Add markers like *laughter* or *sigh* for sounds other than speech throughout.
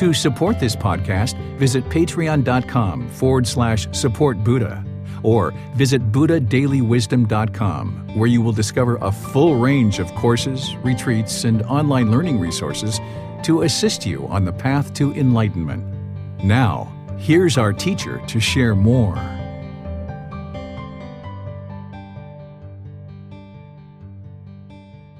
To support this podcast, visit patreon.com forward slash support Buddha or visit buddhadailywisdom.com where you will discover a full range of courses, retreats, and online learning resources to assist you on the path to enlightenment. Now, here's our teacher to share more.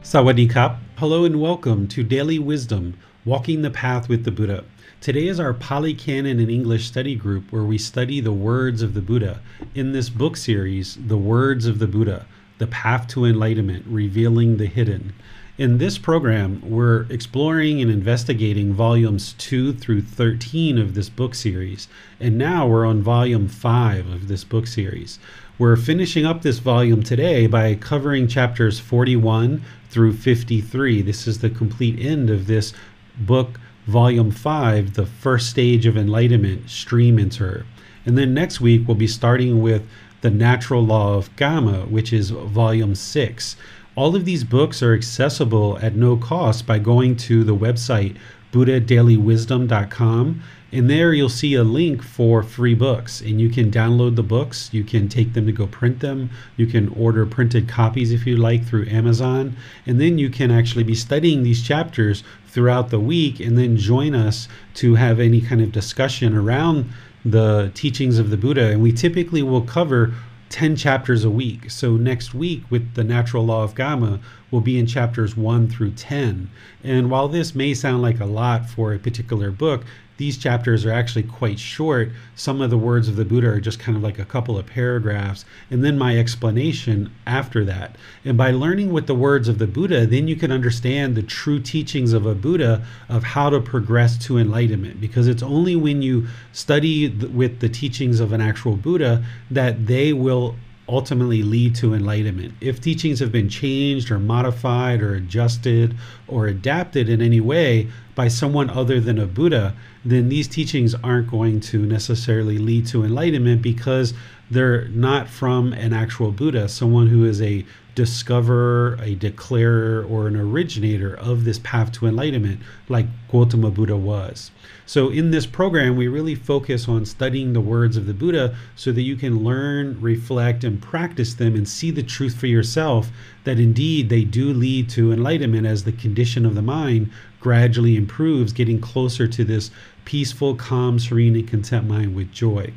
Sawadee Hello and welcome to Daily Wisdom Walking the Path with the Buddha. Today is our Pali Canon and English study group where we study the words of the Buddha. In this book series, The Words of the Buddha The Path to Enlightenment Revealing the Hidden. In this program, we're exploring and investigating volumes 2 through 13 of this book series, and now we're on volume 5 of this book series. We're finishing up this volume today by covering chapters 41 through 53. This is the complete end of this book, volume 5, The First Stage of Enlightenment, Stream Enter. And then next week, we'll be starting with The Natural Law of Karma, which is volume 6. All of these books are accessible at no cost by going to the website buddhadailywisdom.com and there you'll see a link for free books. And you can download the books. You can take them to go print them. You can order printed copies if you like through amazon. And then you can actually be studying these chapters throughout the week and then join us to have any kind of discussion around the teachings of the buddha. And we typically will cover 10 chapters a week. So next week with the natural law of Karma, we'll be in chapters 1 through 10. And while this may sound like a lot for a particular book, these chapters are actually quite short. Some of the words of the Buddha are just kind of like a couple of paragraphs, and then my explanation after that. And by learning with the words of the Buddha, then you can understand the true teachings of a Buddha of how to progress to enlightenment. Because it's only when you study with the teachings of an actual Buddha that they will ultimately lead to enlightenment. If teachings have been changed or modified or adjusted or adapted in any way by someone other than a Buddha, then these teachings aren't going to necessarily lead to enlightenment because they're not from an actual Buddha, someone who is a discoverer, a declarer, or an originator of this path to enlightenment, like Gautama Buddha was. So, in this program, we really focus on studying the words of the Buddha so that you can learn, reflect, and practice them and see the truth for yourself that indeed they do lead to enlightenment as the condition of the mind gradually improves, getting closer to this peaceful, calm, serene, and content mind with joy.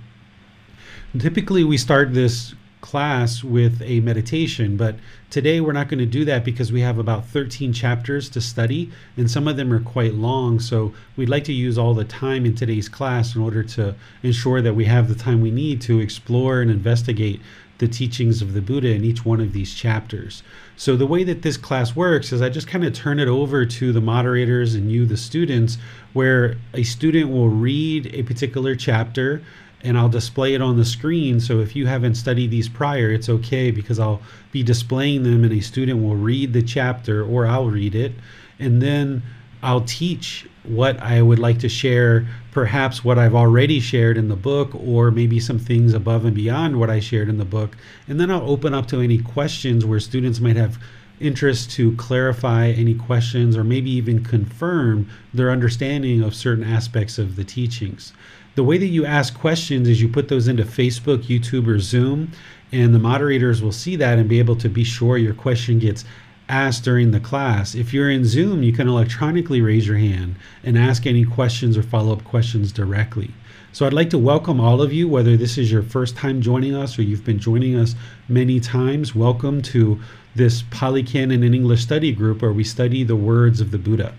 Typically, we start this class with a meditation, but today we're not going to do that because we have about 13 chapters to study, and some of them are quite long. So we'd like to use all the time in today's class in order to ensure that we have the time we need to explore and investigate the teachings of the Buddha in each one of these chapters. So the way that this class works is I just kind of turn it over to the moderators and you, the students, where a student will read a particular chapter and I'll display it on the screen. So if you haven't studied these prior, it's okay because I'll be displaying them and a student will read the chapter or I'll read it. And then I'll teach what I would like to share, perhaps what I've already shared in the book, or maybe some things above and beyond what I shared in the book. And then I'll open up to any questions where students might have interest to clarify any questions or maybe even confirm their understanding of certain aspects of the teachings the way that you ask questions is you put those into Facebook, YouTube, or Zoom, and the moderators will see that and be able to be sure your question gets asked during the class. If you're in Zoom, you can electronically raise your hand and ask any questions or follow up questions directly. So I'd like to welcome all of you, whether this is your first time joining us or you've been joining us many times. Welcome to this Pali Canon and English study group where we study the words of the Buddha.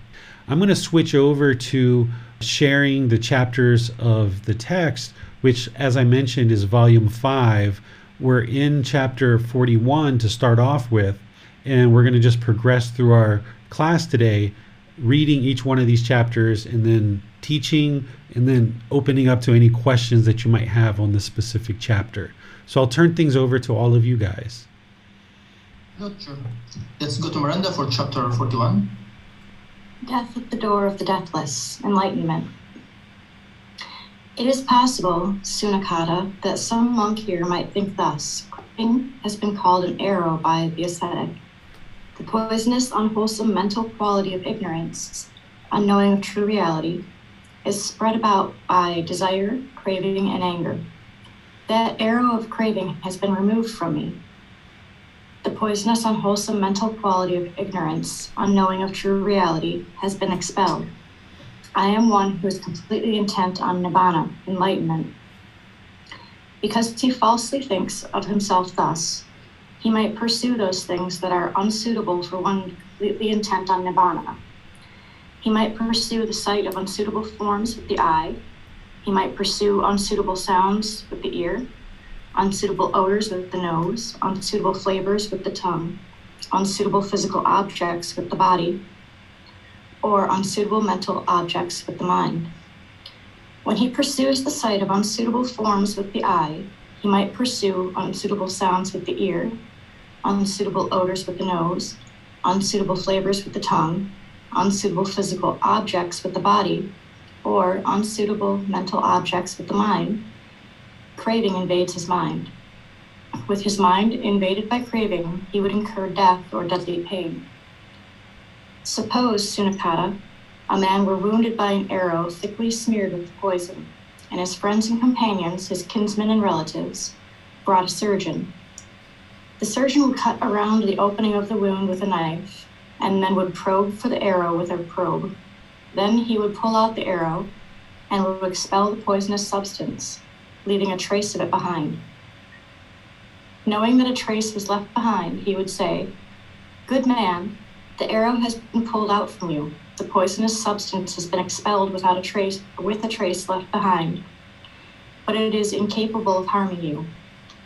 I'm going to switch over to sharing the chapters of the text, which, as I mentioned, is volume five. We're in chapter 41 to start off with, and we're going to just progress through our class today reading each one of these chapters and then teaching and then opening up to any questions that you might have on this specific chapter. So I'll turn things over to all of you guys. Good, sure. Let's go to Miranda for chapter 41. Death at the door of the deathless, enlightenment. It is possible, Sunakkhatta, that some monk here might think thus. Craving has been called an arrow by the ascetic. The poisonous, unwholesome mental quality of ignorance, unknowing of true reality, is spread about by desire, craving, and anger. That arrow of craving has been removed from me. The poisonous, unwholesome mental quality of ignorance, unknowing of true reality, has been expelled. I am one who is completely intent on nibbana, enlightenment. Because he falsely thinks of himself thus, he might pursue those things that are unsuitable for one completely intent on nibbana. He might pursue the sight of unsuitable forms with the eye. He might pursue unsuitable sounds with the ear, unsuitable odors with the nose, unsuitable flavors with the tongue, unsuitable physical objects with the body, or unsuitable mental objects with the mind. When he pursues the sight of unsuitable forms with the eye, he might pursue unsuitable sounds with the ear, unsuitable odors with the nose, unsuitable flavors with the tongue, unsuitable physical objects with the body, or unsuitable mental objects with the mind. Craving invades his mind. With his mind invaded by craving, he would incur death or deadly pain. Suppose, Sunakkhatta, a man were wounded by an arrow thickly smeared with poison, and his friends and companions, his kinsmen and relatives, brought a surgeon. The surgeon would cut around the opening of the wound with a knife, and then would probe for the arrow with a probe. Then he would pull out the arrow and would expel the poisonous substance, leaving a trace of it behind. Knowing that a trace was left behind, he would say, Good man, the arrow has been pulled out from you. The poisonous substance has been expelled without a trace with a trace left behind. But it is incapable of harming you.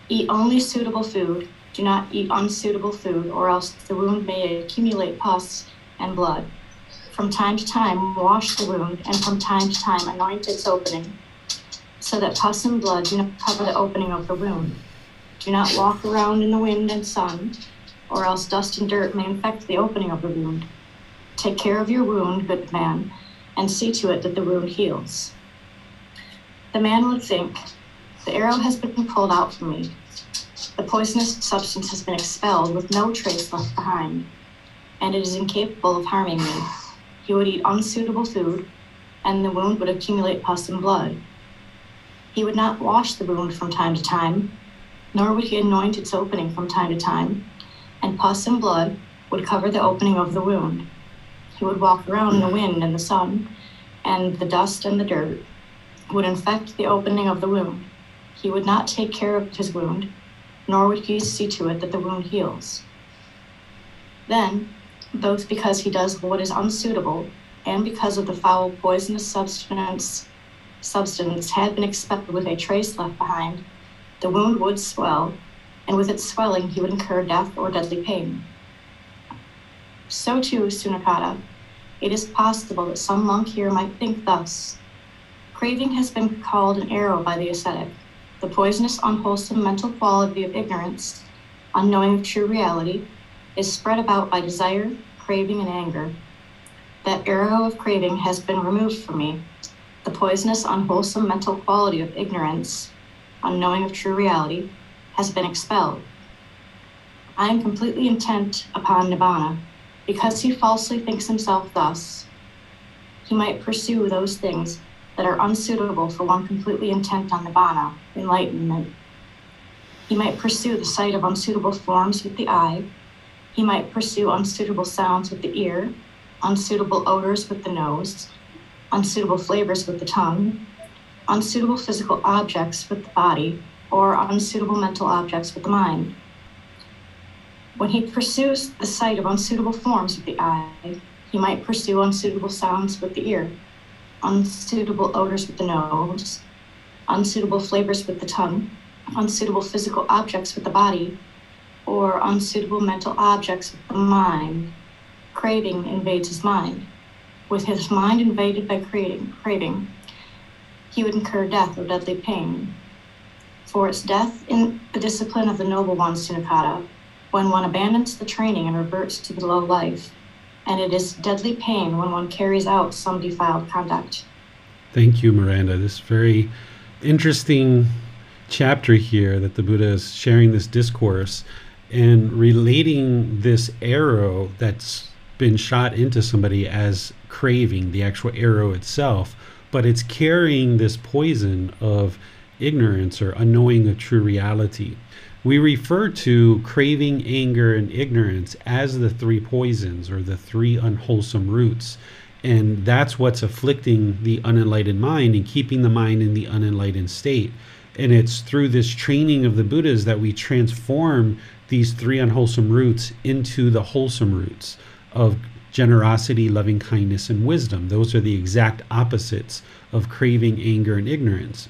Eat only suitable food. Do not eat unsuitable food, or else the wound may accumulate pus and blood. From time to time, wash the wound, and from time to time, anoint its opening, so that pus and blood do not cover the opening of the wound. Do not walk around in the wind and sun, or else dust and dirt may infect the opening of the wound. Take care of your wound, good man, and see to it that the wound heals. The man would think, The arrow has been pulled out from me. The poisonous substance has been expelled with no trace left behind, and it is incapable of harming me. He would eat unsuitable food, and the wound would accumulate pus and blood. He would not wash the wound from time to time, nor would he anoint its opening from time to time, and pus and blood would cover the opening of the wound. He would walk around in the wind and the sun, and the dust and the dirt would infect the opening of the wound. He would not take care of his wound, nor would he see to it that the wound heals. Then, both because he does what is unsuitable and because of the foul poisonous substance substance had been expelled with a trace left behind, the wound would swell and with its swelling he would incur death or deadly pain. So too, Sunakkhatta, it is possible that some monk here might think thus. Craving has been called an arrow by the ascetic, the poisonous, unwholesome mental quality of ignorance, unknowing of true reality, is spread about by desire, craving, and anger. That arrow of craving has been removed from me. The poisonous, unwholesome mental quality of ignorance, unknowing of true reality, has been expelled. I am completely intent upon Nibbana, because he falsely thinks himself thus. He might pursue those things that are unsuitable for one completely intent on Nibbana, enlightenment. He might pursue the sight of unsuitable forms with the eye. He might pursue unsuitable sounds with the ear, unsuitable odors with the nose, unsuitable flavors with the tongue, unsuitable physical objects with the body, or unsuitable mental objects with the mind. When he pursues the sight of unsuitable forms with the eye, he might pursue unsuitable sounds with the ear, unsuitable odors with the nose, unsuitable flavors with the tongue, unsuitable physical objects with the body, or unsuitable mental objects with the mind. Craving invades his mind. with his mind invaded by craving, craving, he would incur death or deadly pain. For it's death in the discipline of the noble one, Sunakkhatta, when one abandons the training and reverts to the low life, and it is deadly pain when one carries out some defiled conduct. Thank you, Miranda. This very interesting chapter here that the Buddha is sharing this discourse and relating this arrow that's been shot into somebody as craving, the actual arrow itself, but it's carrying this poison of ignorance or unknowing of true reality. We refer to craving, anger, and ignorance as the three poisons or the three unwholesome roots. And that's what's afflicting the unenlightened mind and keeping the mind in the unenlightened state. And it's through this training of the Buddhas that we transform these three unwholesome roots into the wholesome roots of generosity, loving kindness, and wisdom. Those are the exact opposites of craving, anger, and ignorance.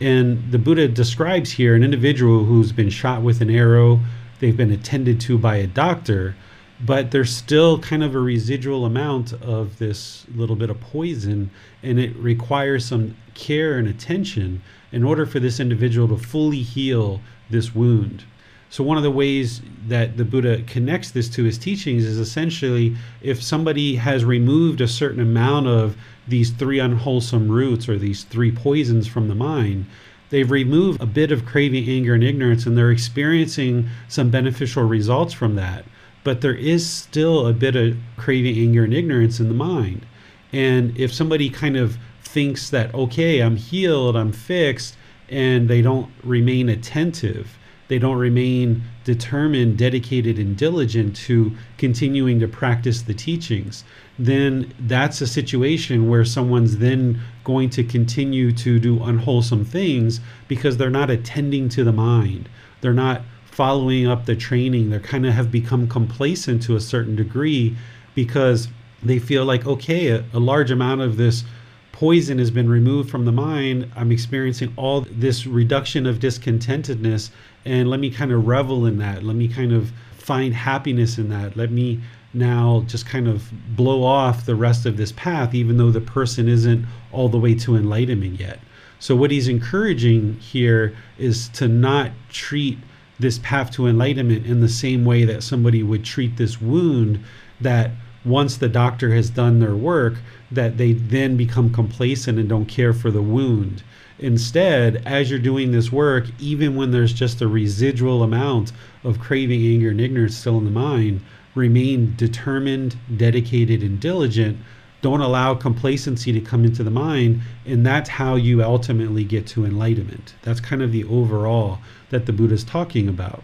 And the Buddha describes here an individual who's been shot with an arrow, they've been attended to by a doctor, but there's still kind of a residual amount of this little bit of poison, and it requires some care and attention in order for this individual to fully heal this wound. So, one of the ways that the Buddha connects this to his teachings is essentially if somebody has removed a certain amount of these three unwholesome roots or these three poisons from the mind, they've removed a bit of craving, anger, and ignorance, and they're experiencing some beneficial results from that. But there is still a bit of craving, anger, and ignorance in the mind. And if somebody kind of thinks that, okay, I'm healed, I'm fixed, and they don't remain attentive, they don't remain determined, dedicated, and diligent to continuing to practice the teachings, then that's a situation where someone's then going to continue to do unwholesome things because they're not attending to the mind. They're not following up the training. They kind of have become complacent to a certain degree because they feel like, okay, a, a large amount of this poison has been removed from the mind. I'm experiencing all this reduction of discontentedness, and let me kind of revel in that. Let me kind of find happiness in that. Let me now just kind of blow off the rest of this path, even though the person isn't all the way to enlightenment yet. So, what he's encouraging here is to not treat this path to enlightenment in the same way that somebody would treat this wound that once the doctor has done their work that they then become complacent and don't care for the wound instead as you're doing this work even when there's just a residual amount of craving anger and ignorance still in the mind remain determined dedicated and diligent don't allow complacency to come into the mind and that's how you ultimately get to enlightenment. That's kind of the overall that the buddha's talking about.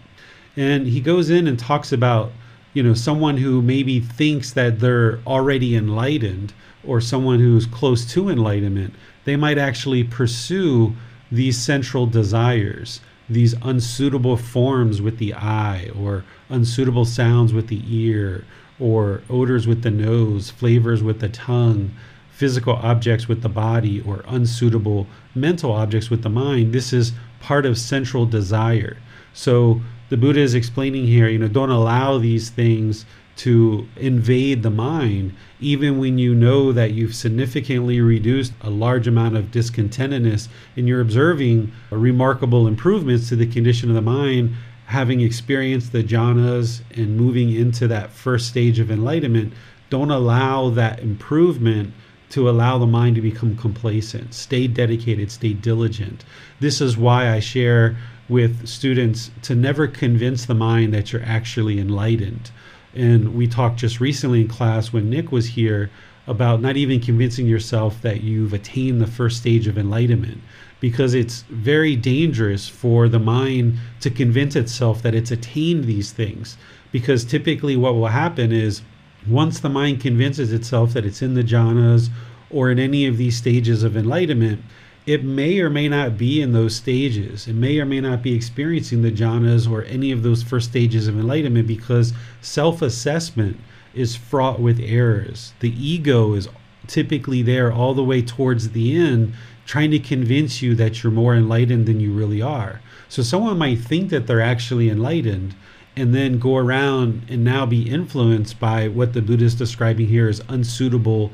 And he goes in and talks about you know someone who maybe thinks that they're already enlightened or someone who's close to enlightenment they might actually pursue these sensual desires these unsuitable forms with the eye or unsuitable sounds with the ear or odors with the nose flavors with the tongue physical objects with the body or unsuitable mental objects with the mind. This is part of sensual desire. So the Buddha is explaining here, you know, don't allow these things to invade the mind, even when you know that you've significantly reduced a large amount of discontentedness and you're observing remarkable improvements to the condition of the mind, having experienced the jhanas and moving into that first stage of enlightenment. Don't allow that improvement to allow the mind to become complacent. Stay dedicated, stay diligent. This is why I share with students to never convince the mind that you're actually enlightened. And we talked just recently in class when Nick was here about not even convincing yourself that you've attained the first stage of enlightenment because it's very dangerous for the mind to convince itself that it's attained these things. Because typically what will happen is once the mind convinces itself that it's in the jhanas or in any of these stages of enlightenment it may or may not be in those stages. It may or may not be experiencing the jhanas or any of those first stages of enlightenment because self assessment is fraught with errors. The ego is typically there all the way towards the end, trying to convince you that you're more enlightened than you really are. So someone might think that they're actually enlightened and then go around and now be influenced by what the Buddha is describing here as unsuitable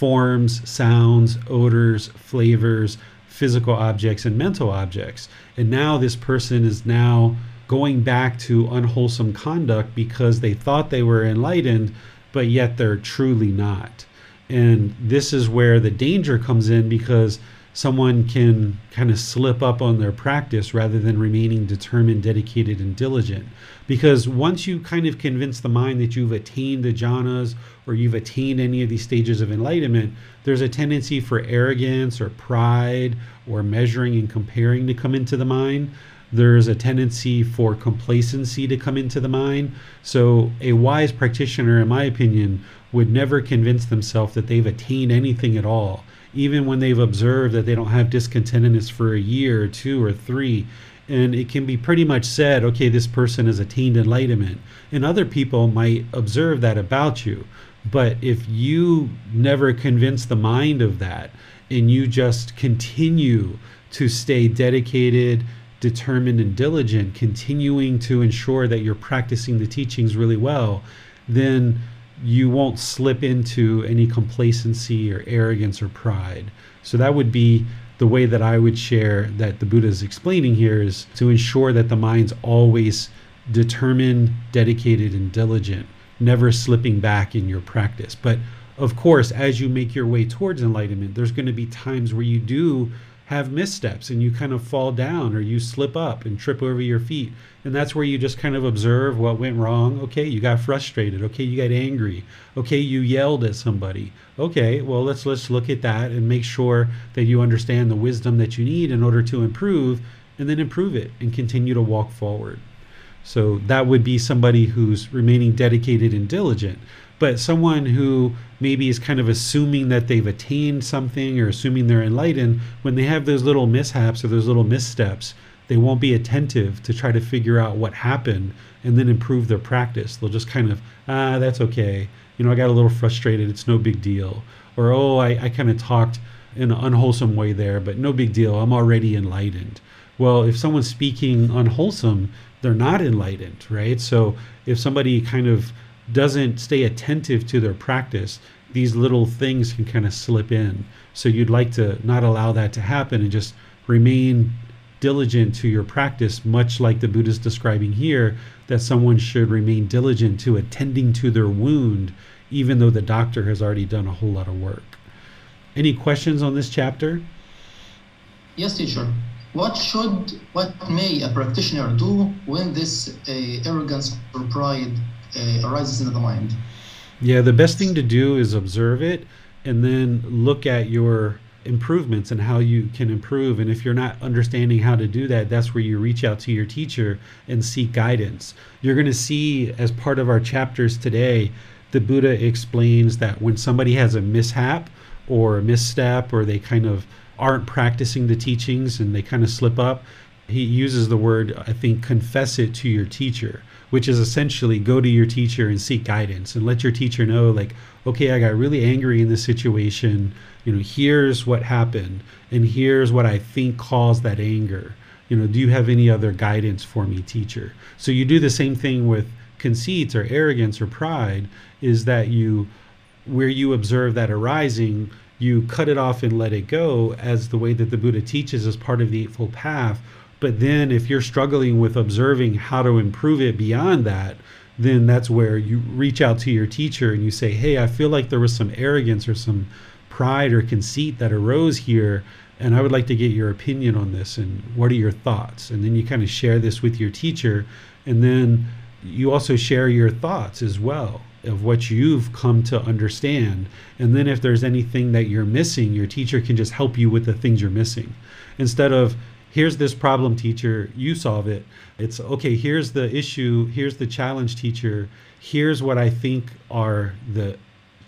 forms, sounds, odors, flavors, physical objects, and mental objects. And now this person is now going back to unwholesome conduct because they thought they were enlightened, but yet they're truly not. And this is where the danger comes in because someone can kind of slip up on their practice rather than remaining determined, dedicated, and diligent. Because once you kind of convince the mind that you've attained the jhanas or you've attained any of these stages of enlightenment, there's a tendency for arrogance or pride or measuring and comparing to come into the mind. There's a tendency for complacency to come into the mind. So, a wise practitioner, in my opinion, would never convince themselves that they've attained anything at all even when they've observed that they don't have discontentedness for a year or two or three. And it can be pretty much said, okay, this person has attained enlightenment. And other people might observe that about you. But if you never convince the mind of that and you just continue to stay dedicated, determined, and diligent, continuing to ensure that you're practicing the teachings really well, then you won't slip into any complacency or arrogance or pride. So that would be the way that I would share that the Buddha is explaining here is to ensure that the mind's always determined, dedicated, and diligent, never slipping back in your practice. But of course, as you make your way towards enlightenment, there's going to be times where you do have missteps and you kind of fall down or you slip up and trip over your feet. And that's where you just kind of observe what went wrong. Okay, you got frustrated. Okay, you got angry. Okay, you yelled at somebody. Okay, well let's let's look at that and make sure that you understand the wisdom that you need in order to improve and then improve it and continue to walk forward. So that would be somebody who's remaining dedicated and diligent but someone who maybe is kind of assuming that they've attained something or assuming they're enlightened, when they have those little mishaps or those little missteps, they won't be attentive to try to figure out what happened and then improve their practice. They'll just kind of, ah, that's okay. You know, I got a little frustrated. It's no big deal. Or, oh, I, I kind of talked in an unwholesome way there, but no big deal. I'm already enlightened. Well, if someone's speaking unwholesome, they're not enlightened, right? So if somebody kind of doesn't stay attentive to their practice, these little things can kind of slip in. So you'd like to not allow that to happen and just remain diligent to your practice, much like the Buddha is describing here, that someone should remain diligent to attending to their wound, even though the doctor has already done a whole lot of work. Any questions on this chapter? Yes, teacher. What should, what may a practitioner do when this uh, arrogance or pride uh, arises into the mind. Yeah, the best thing to do is observe it and then look at your improvements and how you can improve. And if you're not understanding how to do that, that's where you reach out to your teacher and seek guidance. You're going to see, as part of our chapters today, the Buddha explains that when somebody has a mishap or a misstep or they kind of aren't practicing the teachings and they kind of slip up, he uses the word, I think, confess it to your teacher which is essentially go to your teacher and seek guidance and let your teacher know like okay i got really angry in this situation. You know here's what happened and here's what i think caused that anger. You know do you have any other guidance for me teacher? So you do the same thing with conceits or arrogance or pride is that you where you observe that arising you cut it off and let it go as the way that the buddha teaches as part of the eightfold path but then if you're struggling with observing how to improve it beyond that, then that's where you reach out to your teacher and you say, Hey, I feel like there was some arrogance or some pride or conceit that arose here. And I would like to get your opinion on this. And what are your thoughts? And then you kind of share this with your teacher. And then you also share your thoughts as well of what you've come to understand. And then if there's anything that you're missing, your teacher can just help you with the things you're missing instead of here's this problem teacher you solve it. It's okay here's the issue here's the challenge teacher. Here's what i think are the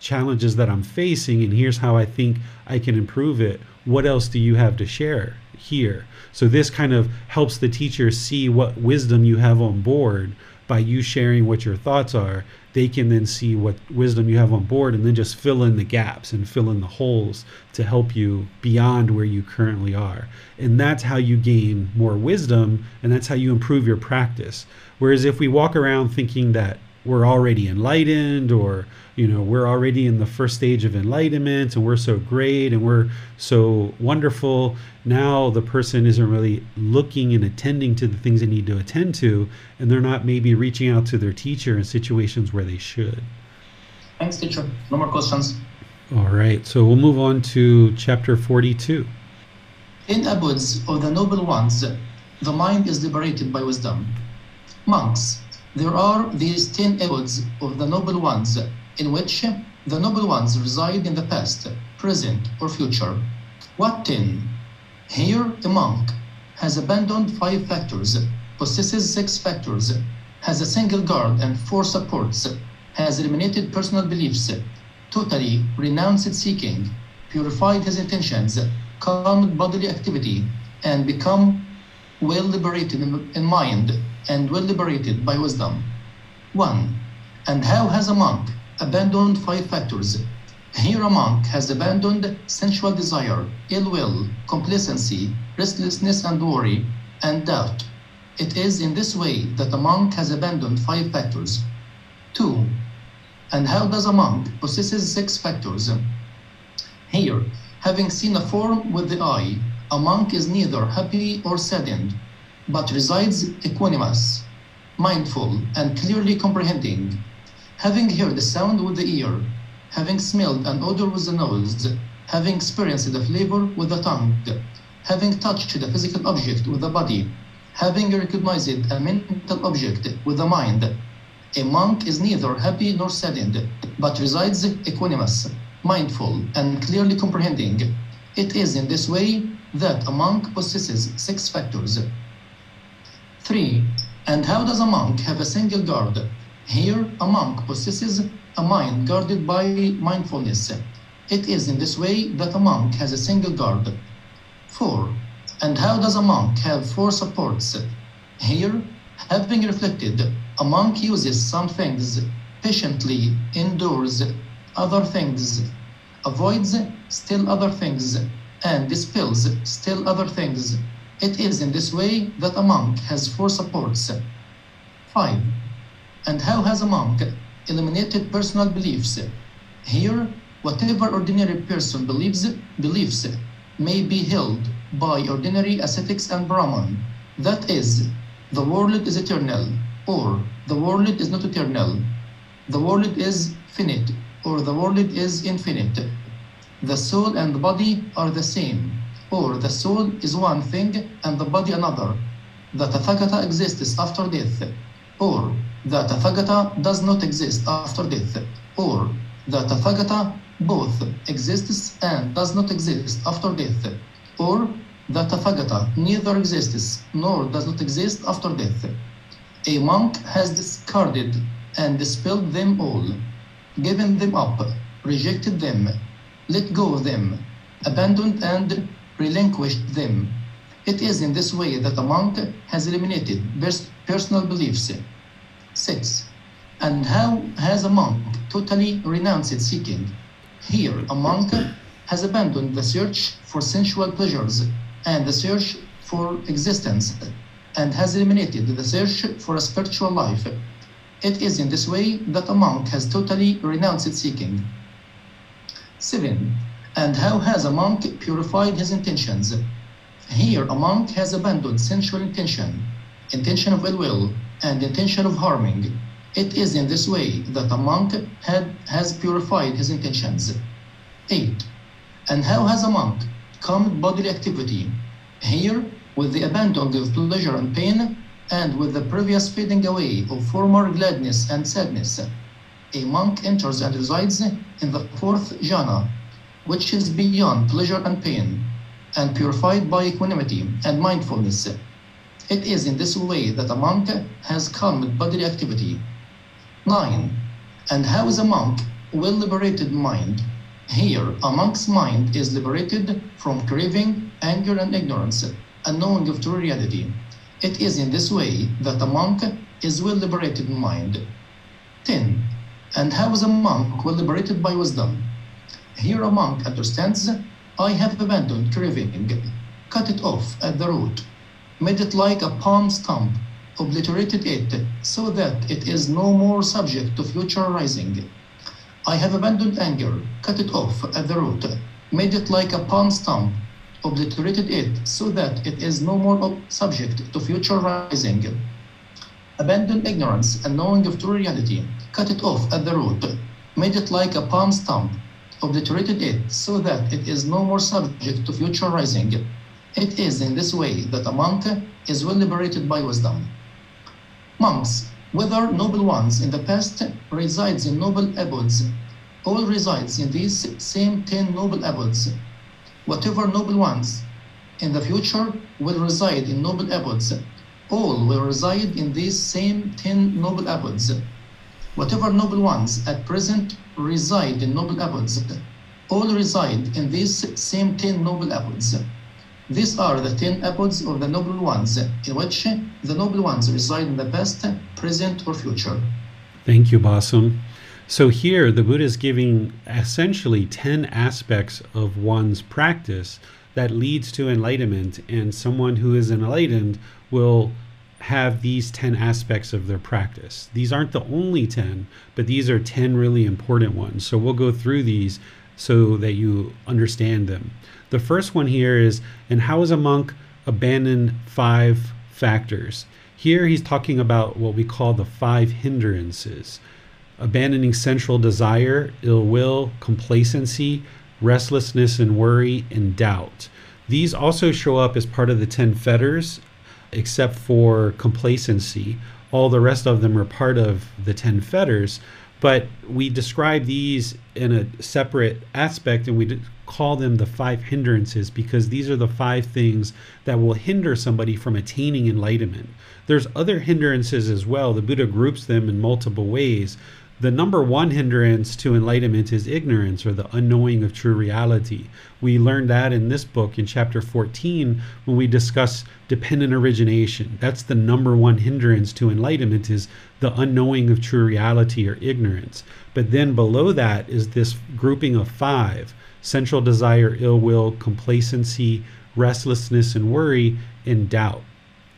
challenges that i'm facing and here's how i think i can improve it. What else do you have to share here? So this kind of helps the teacher see what wisdom you have on board by you sharing what your thoughts are they can then see what wisdom you have on board and then just fill in the gaps and fill in the holes to help you beyond where you currently are. And that's how you gain more wisdom and that's how you improve your practice. Whereas if we walk around thinking that we're already enlightened or you know we're already in the first stage of enlightenment and we're so great and we're so wonderful now the person isn't really looking and attending to the things they need to attend to and they're not maybe reaching out to their teacher in situations where they should Thanks, teacher. No more questions. all right so we'll move on to chapter 42 In abodes of the noble ones, the mind is liberated by wisdom. Monks, there are these ten abodes of the noble ones, in which the noble ones reside in the past, present, or future. What ten? Here, a monk has abandoned five factors, possesses six factors, has a single guard and four supports, has eliminated personal beliefs, totally renounced seeking, purified his intentions, calmed bodily activity, and become well liberated in, in mind and well liberated by wisdom. 1. And how has a monk abandoned five factors? Here a monk has abandoned sensual desire, ill will, complacency, restlessness and worry, and doubt. It is in this way that a monk has abandoned five factors. 2. And how does a monk possesses six factors? Here, having seen a form with the eye, a monk is neither happy or saddened, but resides equanimous, mindful, and clearly comprehending. Having heard the sound with the ear, having smelled an odor with the nose, having experienced the flavor with the tongue, having touched the physical object with the body, having recognized a mental object with the mind, a monk is neither happy nor saddened, but resides equanimous, mindful, and clearly comprehending. It is in this way that a monk possesses six factors. 3. And how does a monk have a single guard? Here, a monk possesses a mind guarded by mindfulness. It is in this way that a monk has a single guard. 4. And how does a monk have four supports? Here, having reflected, a monk uses some things patiently, endures other things, avoids still other things, and dispels still other things. It is in this way that a monk has four supports. 5. And how has a monk eliminated personal beliefs? Here, whatever ordinary person believes, believes may be held by ordinary ascetics and Brahman. That is, the world is eternal, or the world is not eternal. The world is finite, or the world is infinite. The soul and the body are the same, or the soul is one thing and the body another. The Tathagata exists after death, or the Tathagata does not exist after death, or the Tathagata both exists and does not exist after death, or the Tathagata neither exists nor does not exist after death. A monk has discarded and dispelled them all, given them up, rejected them, let go of them, abandoned and relinquished them. It is in this way that a monk has eliminated pers- personal beliefs. 6. And how has a monk totally renounced seeking? Here, a monk has abandoned the search for sensual pleasures and the search for existence, and has eliminated the search for a spiritual life. It is in this way that a monk has totally renounced seeking. 7. And how has a monk purified his intentions? Here, a monk has abandoned sensual intention, intention of ill will, and intention of harming. It is in this way that a monk had, has purified his intentions. 8. And how has a monk calmed bodily activity? Here, with the abandoning of pleasure and pain, and with the previous fading away of former gladness and sadness, a monk enters and resides in the fourth jhana, which is beyond pleasure and pain, and purified by equanimity and mindfulness. It is in this way that a monk has calmed bodily activity. 9. And how is a monk well liberated mind? Here, a monk's mind is liberated from craving, anger, and ignorance, and knowing of true reality. It is in this way that a monk is well liberated mind. 10. And how is a monk well liberated by wisdom? Here a monk understands I have abandoned craving, cut it off at the root, made it like a palm stump, obliterated it so that it is no more subject to future rising. I have abandoned anger, cut it off at the root, made it like a palm stump, obliterated it so that it is no more subject to future rising. Abandoned ignorance and knowing of true reality, cut it off at the root, made it like a palm stump, obliterated it so that it is no more subject to future rising. It is in this way that a monk is well liberated by wisdom. Monks, whether noble ones in the past resides in noble abodes, all resides in these same ten noble abodes. Whatever noble ones in the future will reside in noble abodes, all will reside in these same ten noble abodes. Whatever noble ones at present reside in noble abodes, all reside in these same ten noble abodes. These are the ten abodes of the noble ones, in which the noble ones reside in the past, present, or future. Thank you, Basum. So here, the Buddha is giving essentially 10 aspects of one's practice that leads to enlightenment, and someone who is enlightened will have these 10 aspects of their practice. These aren't the only 10, but these are 10 really important ones. So we'll go through these so that you understand them. The first one here is, and how is a monk abandon five factors? Here he's talking about what we call the five hindrances abandoning sensual desire, ill will, complacency, restlessness and worry, and doubt. These also show up as part of the 10 fetters, except for complacency. All the rest of them are part of the 10 fetters, but we describe these in a separate aspect and we call them the five hindrances because these are the five things that will hinder somebody from attaining enlightenment. There's other hindrances as well. The Buddha groups them in multiple ways. The number one hindrance to enlightenment is ignorance or the unknowing of true reality. We learned that in this book in chapter 14 when we discuss dependent origination. That's the number one hindrance to enlightenment is the unknowing of true reality or ignorance. But then below that is this grouping of five sensual desire, ill will, complacency, restlessness and worry, and doubt.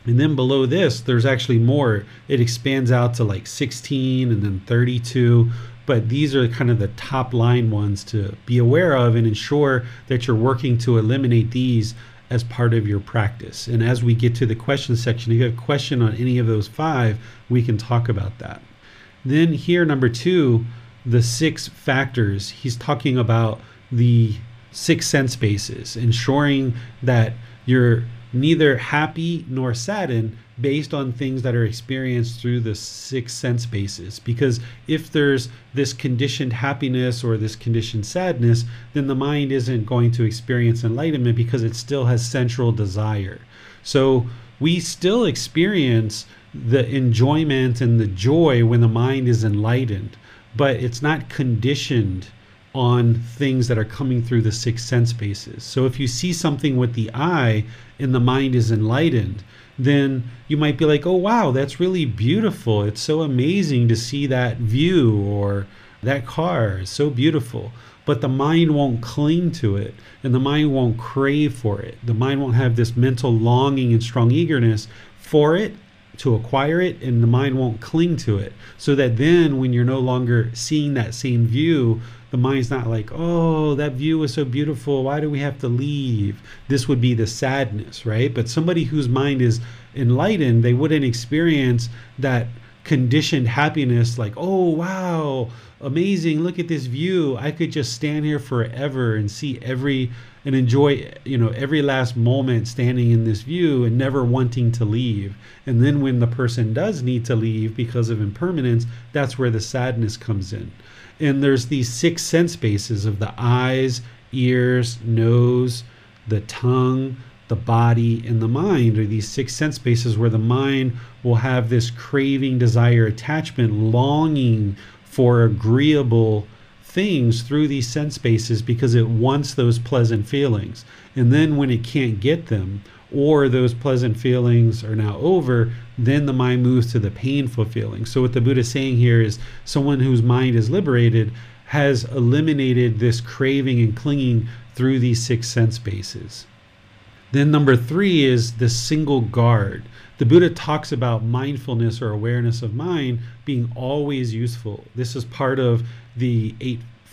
And then below this, there's actually more. It expands out to like 16 and then 32. But these are kind of the top line ones to be aware of and ensure that you're working to eliminate these as part of your practice. And as we get to the question section, if you have a question on any of those five, we can talk about that. Then, here, number two, the six factors. He's talking about the six sense bases, ensuring that you're neither happy nor saddened based on things that are experienced through the six sense bases. Because if there's this conditioned happiness or this conditioned sadness, then the mind isn't going to experience enlightenment because it still has sensual desire. So we still experience the enjoyment and the joy when the mind is enlightened, but it's not conditioned on things that are coming through the six sense bases. So if you see something with the eye and the mind is enlightened, then you might be like, oh, wow, that's really beautiful. It's so amazing to see that view or that car is so beautiful. But the mind won't cling to it and the mind won't crave for it. The mind won't have this mental longing and strong eagerness for it to acquire it and the mind won't cling to it so that then when you're no longer seeing that same view the mind's not like, oh, that view was so beautiful. Why do we have to leave? This would be the sadness, right? But somebody whose mind is enlightened, they wouldn't experience that conditioned happiness like, oh, wow, amazing. Look at this view. I could just stand here forever and see every and enjoy you know every last moment standing in this view and never wanting to leave and then when the person does need to leave because of impermanence that's where the sadness comes in and there's these six sense bases of the eyes, ears, nose, the tongue, the body, and the mind are these six sense bases where the mind will have this craving, desire, attachment, longing for agreeable things through these sense bases because it wants those pleasant feelings. And then when it can't get them, or those pleasant feelings are now over, then the mind moves to the painful feeling. So, what the Buddha is saying here is someone whose mind is liberated has eliminated this craving and clinging through these six sense bases. Then, number three is the single guard. the Buddha talks about mindfulness or awareness of mind being always useful. This is part of the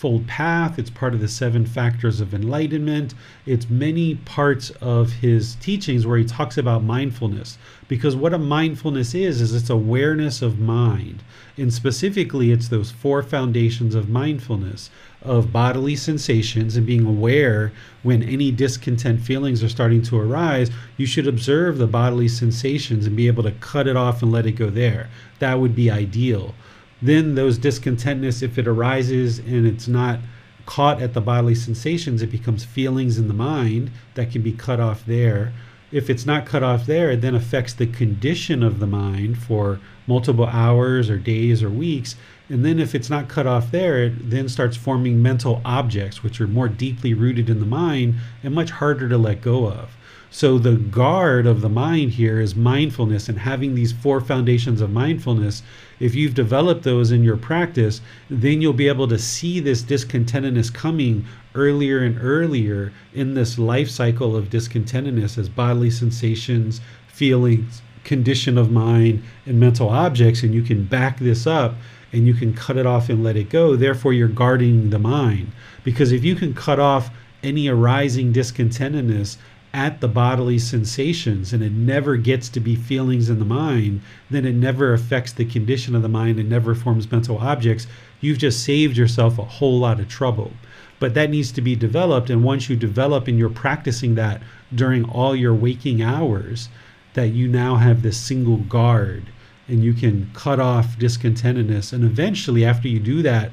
Eightfold Path, it's part of the seven factors of enlightenment. It's many parts of his teachings where he talks about mindfulness. Because what a mindfulness is, is it's awareness of mind. And specifically, it's those four foundations of mindfulness of bodily sensations and being aware when any discontent feelings are starting to arise, you should observe the bodily sensations and be able to cut it off and let it go there. That would be ideal. Then, those discontentness, if it arises and it's not caught at the bodily sensations, it becomes feelings in the mind that can be cut off there. If it's not cut off there, it then affects the condition of the mind for multiple hours or days or weeks and then if it's not cut off there, it then starts forming mental objects, which are more deeply rooted in the mind and much harder to let go of. So the guard of the mind here is mindfulness and having these four foundations of mindfulness. If you've developed those in your practice, then you'll be able to see this discontentedness coming earlier and earlier in this life cycle of discontentedness as bodily sensations, feelings, condition of mind, and mental objects. And you can back this up and you can cut it off and let it go. Therefore, you're guarding the mind. Because if you can cut off any arising discontentedness at the bodily sensations and it never gets to be feelings in the mind, then it never affects the condition of the mind and never forms mental objects. You've just saved yourself a whole lot of trouble. But that needs to be developed. And once you develop and you're practicing that during all your waking hours, that you now have this single guard and you can cut off discontentedness. And eventually, after you do that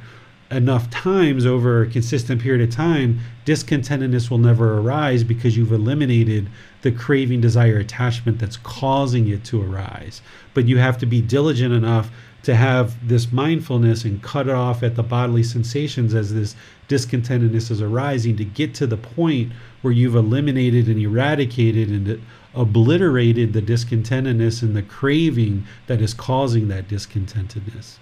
enough times over a consistent period of time, discontentedness will never arise because you've eliminated the craving, desire, attachment that's causing it to arise. But you have to be diligent enough to have this mindfulness and cut it off at the bodily sensations as this discontentedness is arising to get to the point where you've eliminated and eradicated and obliterated the discontentedness and the craving that is causing that discontentedness.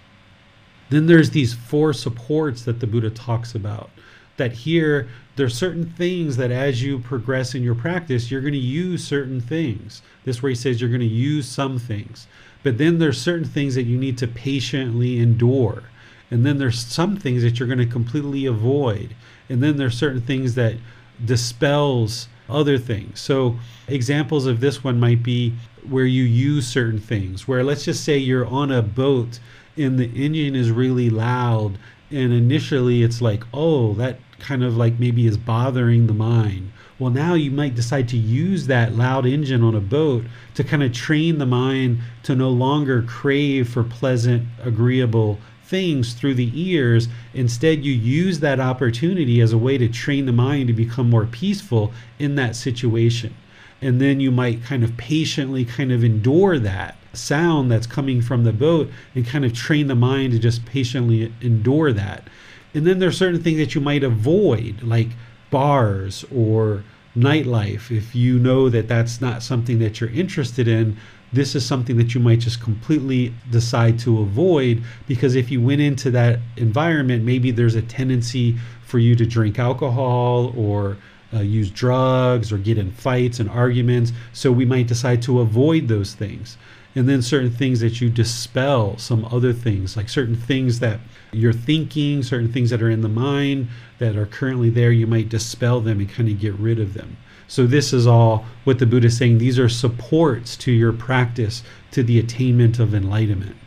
Then there's these four supports that the Buddha talks about. That here, there's certain things that as you progress in your practice, you're going to use certain things. This where he says you're going to use some things. But then there's certain things that you need to patiently endure. And then there's some things that you're going to completely avoid. And then there's certain things that dispels other things. So, examples of this one might be where you use certain things, where let's just say you're on a boat and the engine is really loud, and initially it's like, oh, that kind of like maybe is bothering the mind. Well, now you might decide to use that loud engine on a boat to kind of train the mind to no longer crave for pleasant, agreeable things through the ears. Instead, you use that opportunity as a way to train the mind to become more peaceful in that situation. And then you might kind of patiently kind of endure that sound that's coming from the boat and kind of train the mind to just patiently endure that. And then there's certain things that you might avoid, like bars or nightlife. If you know that that's not something that you're interested in, this is something that you might just completely decide to avoid because if you went into that environment, maybe there's a tendency for you to drink alcohol or uh, use drugs or get in fights and arguments. So we might decide to avoid those things. And then certain things that you dispel, some other things, like certain things that you're thinking, certain things that are in the mind that are currently there, you might dispel them and kind of get rid of them. So, this is all what the Buddha is saying. These are supports to your practice to the attainment of enlightenment.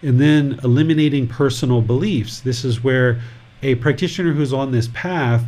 And then eliminating personal beliefs. This is where a practitioner who's on this path,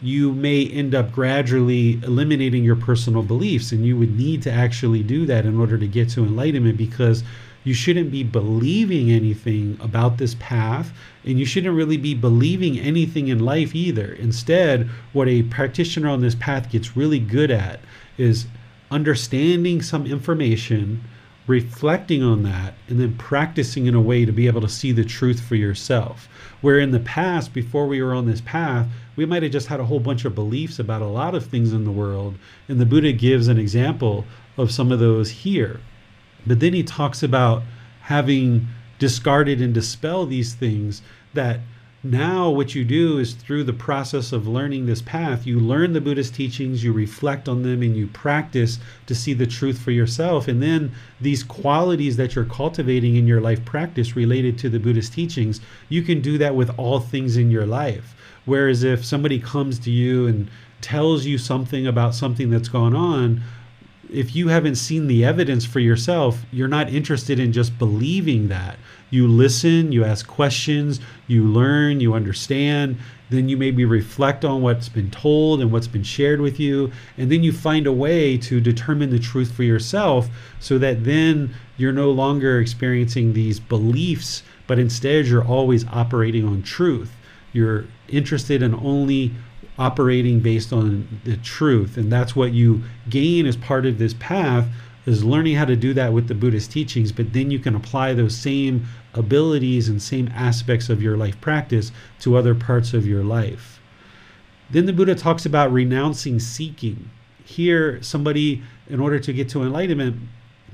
you may end up gradually eliminating your personal beliefs. And you would need to actually do that in order to get to enlightenment because you shouldn't be believing anything about this path, and you shouldn't really be believing anything in life either. Instead, what a practitioner on this path gets really good at is understanding some information, reflecting on that, and then practicing in a way to be able to see the truth for yourself. Where in the past, before we were on this path, we might have just had a whole bunch of beliefs about a lot of things in the world. And the Buddha gives an example of some of those here. But then he talks about having discarded and dispelled these things that Now, what you do is through the process of learning this path, you learn the Buddhist teachings, you reflect on them, and you practice to see the truth for yourself. And then these qualities that you're cultivating in your life practice related to the Buddhist teachings, you can do that with all things in your life. Whereas if somebody comes to you and tells you something about something that's gone on, if you haven't seen the evidence for yourself, you're not interested in just believing that. You listen, you ask questions, you learn, you understand, then you maybe reflect on what's been told and what's been shared with you, and then you find a way to determine the truth for yourself so that then you're no longer experiencing these beliefs, but instead you're always operating on truth. You're interested in only operating based on the truth. And that's what you gain as part of this path is learning how to do that with the buddhist teachings. But then you can apply those same abilities and same aspects of your life practice to other parts of your life. Then the buddha talks about renouncing seeking. Here somebody in order to get to enlightenment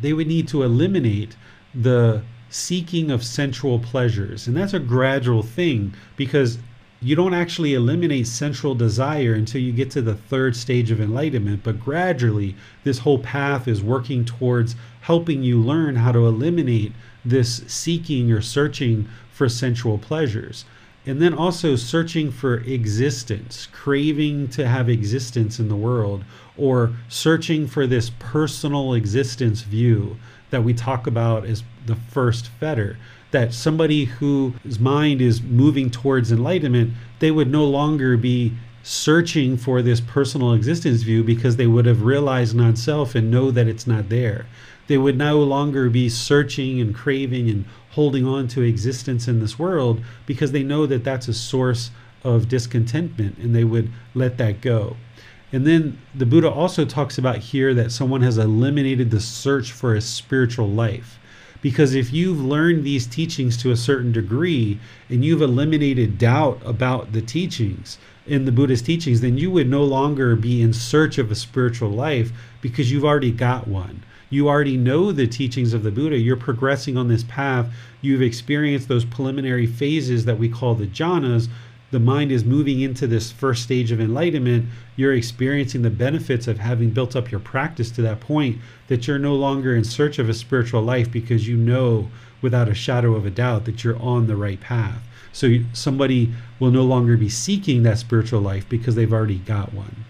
they would need to eliminate the seeking of sensual pleasures. And that's a gradual thing because you don't actually eliminate sensual desire until you get to the third stage of enlightenment, but gradually this whole path is working towards helping you learn how to eliminate this seeking or searching for sensual pleasures. And then also searching for existence, craving to have existence in the world, or searching for this personal existence view that we talk about as the first fetter that somebody whose mind is moving towards enlightenment, they would no longer be searching for this personal existence view because they would have realized non self and know that it's not there. They would no longer be searching and craving and holding on to existence in this world because they know that that's a source of discontentment and they would let that go. And then the Buddha also talks about here that someone has eliminated the search for a spiritual life. Because if you've learned these teachings to a certain degree and you've eliminated doubt about the teachings in the Buddhist teachings, then you would no longer be in search of a spiritual life because you've already got one. You already know the teachings of the Buddha. You're progressing on this path. You've experienced those preliminary phases that we call the jhanas, the mind is moving into this first stage of enlightenment, you're experiencing the benefits of having built up your practice to that point that you're no longer in search of a spiritual life because you know without a shadow of a doubt that you're on the right path. So somebody will no longer be seeking that spiritual life because they've already got one.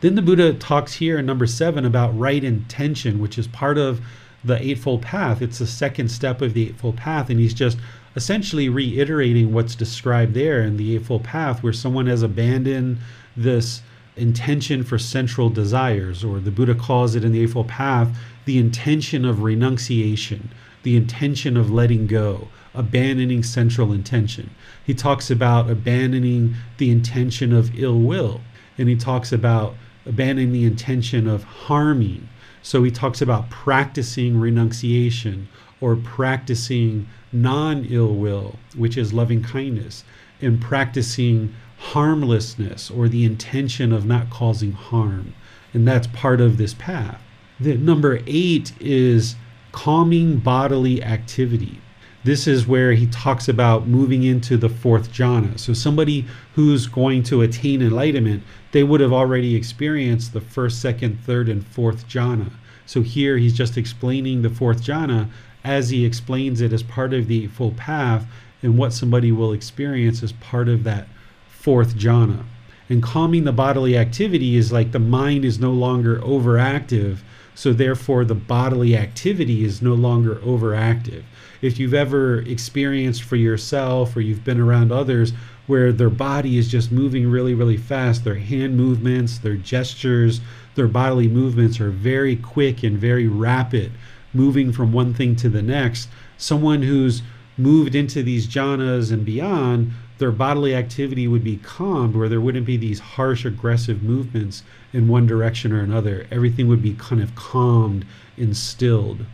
Then the Buddha talks here in number seven about right intention, which is part of the Eightfold Path. It's the second step of the Eightfold Path, and he's just essentially reiterating what's described there in the Eightfold Path, where someone has abandoned this intention for sensual desires, or the Buddha calls it in the Eightfold Path the intention of renunciation, the intention of letting go, abandoning sensual intention. He talks about abandoning the intention of ill will, and he talks about abandoning the intention of harming. So he talks about practicing renunciation or practicing non ill will, which is loving kindness, and practicing harmlessness or the intention of not causing harm. And that's part of this path. The number eight is calming bodily activity. This is where he talks about moving into the fourth jhana. So, somebody who's going to attain enlightenment, they would have already experienced the first, second, third, and fourth jhana. So, here he's just explaining the fourth jhana as he explains it as part of the full path and what somebody will experience as part of that fourth jhana. And calming the bodily activity is like the mind is no longer overactive, so therefore the bodily activity is no longer overactive. If you've ever experienced for yourself or you've been around others where their body is just moving really, really fast, their hand movements, their gestures, their bodily movements are very quick and very rapid moving from one thing to the next. Someone who's moved into these jhanas and beyond, their bodily activity would be calmed where there wouldn't be these harsh, aggressive movements in one direction or another. Everything would be kind of calmed and stilled.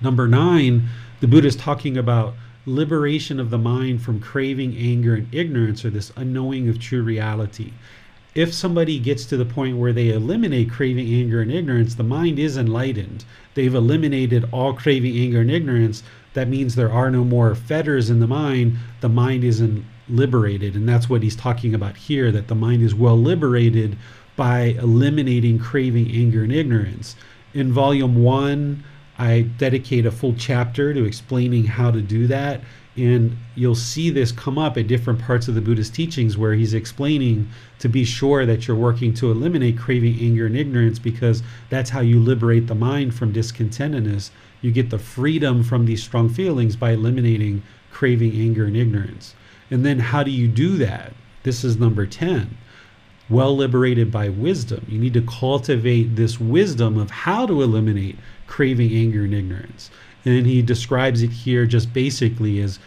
Number nine, the Buddha is talking about liberation of the mind from craving, anger, and ignorance, or this unknowing of true reality if somebody gets to the point where they eliminate craving, anger, and ignorance, the mind is enlightened. They've eliminated all craving, anger, and ignorance. That means there are no more fetters in the mind. The mind is in, liberated. And that's what he's talking about here that the mind is well liberated by eliminating craving, anger, and ignorance. In volume one, I dedicate a full chapter to explaining how to do that. And you'll see this come up at different parts of the Buddhist teachings where he's explaining to be sure that you're working to eliminate craving, anger, and ignorance because that's how you liberate the mind from discontentedness. You get the freedom from these strong feelings by eliminating craving, anger, and ignorance. And then how do you do that? This is number 10. Well liberated by wisdom. You need to cultivate this wisdom of how to eliminate craving, anger, and ignorance. And he describes it here just basically as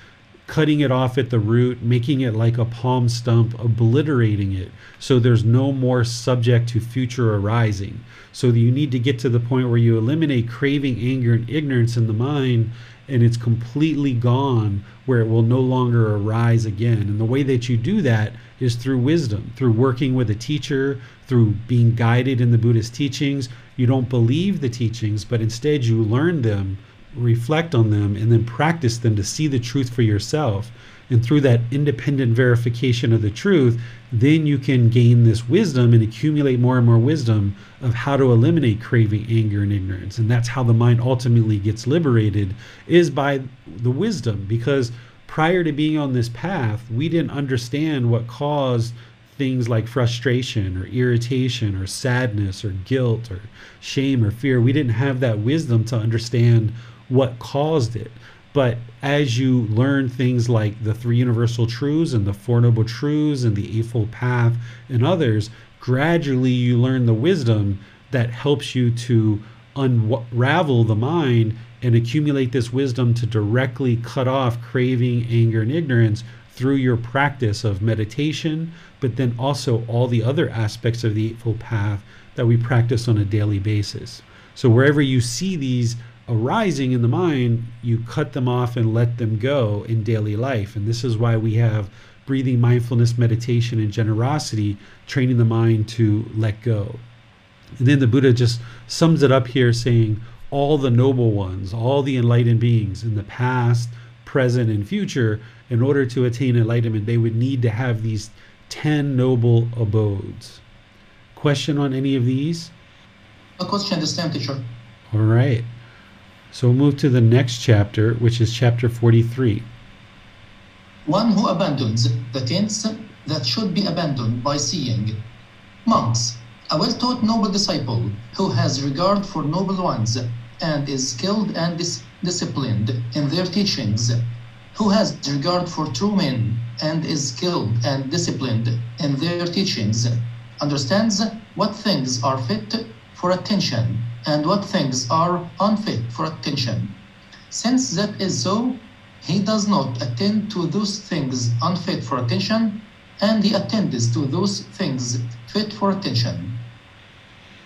cutting it off at the root, making it like a palm stump, obliterating it so there's no more subject to future arising. So you need to get to the point where you eliminate craving, anger, and ignorance in the mind and it's completely gone where it will no longer arise again. And the way that you do that is through wisdom, through working with a teacher, through being guided in the Buddhist teachings. You don't believe the teachings, but instead you learn them reflect on them, and then practice them to see the truth for yourself. And through that independent verification of the truth, then you can gain this wisdom and accumulate more and more wisdom of how to eliminate craving, anger, and ignorance. And that's how the mind ultimately gets liberated is by the wisdom. Because prior to being on this path, we didn't understand what caused things like frustration or irritation or sadness or guilt or shame or fear. We didn't have that wisdom to understand what caused it. But as you learn things like the three universal truths and the four noble truths and the eightfold path and others, gradually you learn the wisdom that helps you to unravel the mind and accumulate this wisdom to directly cut off craving, anger, and ignorance through your practice of meditation, but then also all the other aspects of the Eightfold Path that we practice on a daily basis. So, wherever you see these arising in the mind, you cut them off and let them go in daily life. And this is why we have breathing, mindfulness, meditation, and generosity, training the mind to let go. And then the Buddha just sums it up here saying, all the noble ones, all the enlightened beings in the past, present, and future, in order to attain enlightenment, they would need to have these 10 noble abodes. Question on any of these? A question this time, teacher. All right. So we'll move to the next chapter, which is chapter 43. One who abandons the taints that should be abandoned by seeing. Monks, a well taught noble disciple who has regard for noble ones and is skilled and dis- disciplined in their teachings, who has regard for true men and is skilled and disciplined in their teachings, understands what things are fit for attention and what things are unfit for attention. Since that is so, he does not attend to those things unfit for attention, and he attends to those things fit for attention.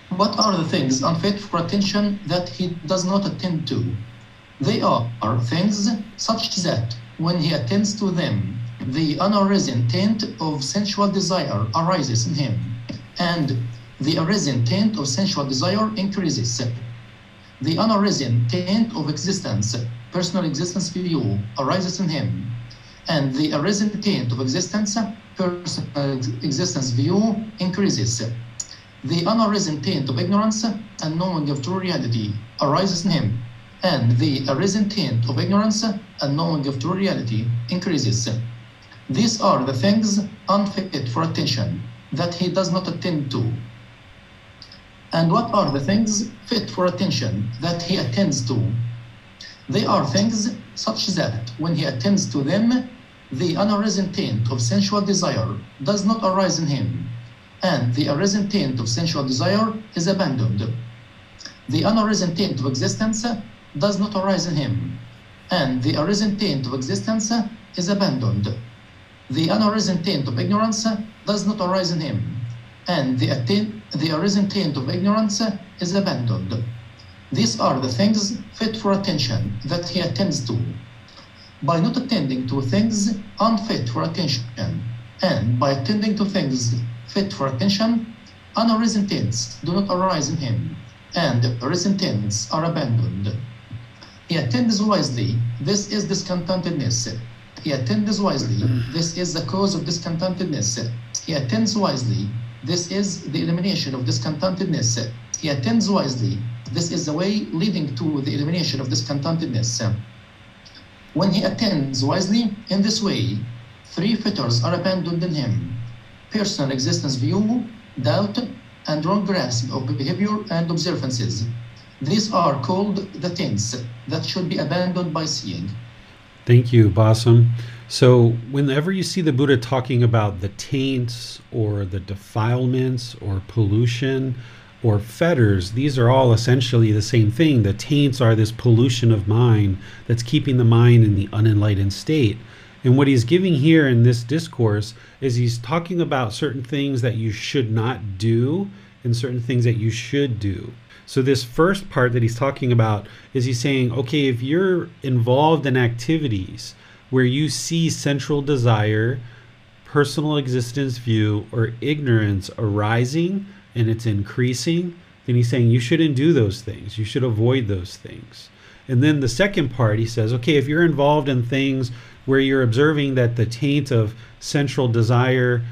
What are the things unfit for attention that he does not attend to? They are things such that when he attends to them, the unarisen taint of sensual desire arises in him, and the arisen taint of sensual desire increases. The unarisen taint of existence, personal existence view, arises in him, and the arisen taint of existence, personal existence view, increases. The unarisen taint of ignorance and knowing of true reality arises in him, and the arisen taint of ignorance and knowing of true reality increases. These are the things unfit for attention that he does not attend to and what are the things fit for attention that he attends to? They are things such that when he attends to them, the unarisen taint of sensual desire does not arise in him, and the arisen taint of sensual desire is abandoned. The unarisen taint of existence does not arise in him, and the arisen taint of existence is abandoned. The unarisen taint of ignorance does not arise in him, and the, attain, the of ignorance is abandoned. These are the things fit for attention that he attends to. By not attending to things unfit for attention, and by attending to things fit for attention, unarisen taints do not arise in him, and arisen taints are abandoned. He attends wisely, this is discontentedness, He attends wisely. This is the cause of discontentedness. He attends wisely. This is the elimination of discontentedness. He attends wisely. This is the way leading to the elimination of discontentedness. When he attends wisely in this way, three fetters are abandoned in him personal existence view, doubt, and wrong grasp of behavior and observances. These are called the taints that should be abandoned by seeing. Thank you, Bassam. So, whenever you see the Buddha talking about the taints or the defilements or pollution or fetters, these are all essentially the same thing. The taints are this pollution of mind that's keeping the mind in the unenlightened state. And what he's giving here in this discourse is he's talking about certain things that you should not do and certain things that you should do. So, this first part that he's talking about is he's saying, okay, if you're involved in activities where you see sensual desire, personal existence view, or ignorance arising and it's increasing, then he's saying you shouldn't do those things. You should avoid those things. And then the second part, he says, okay, if you're involved in things where you're observing that the taint of sensual desire,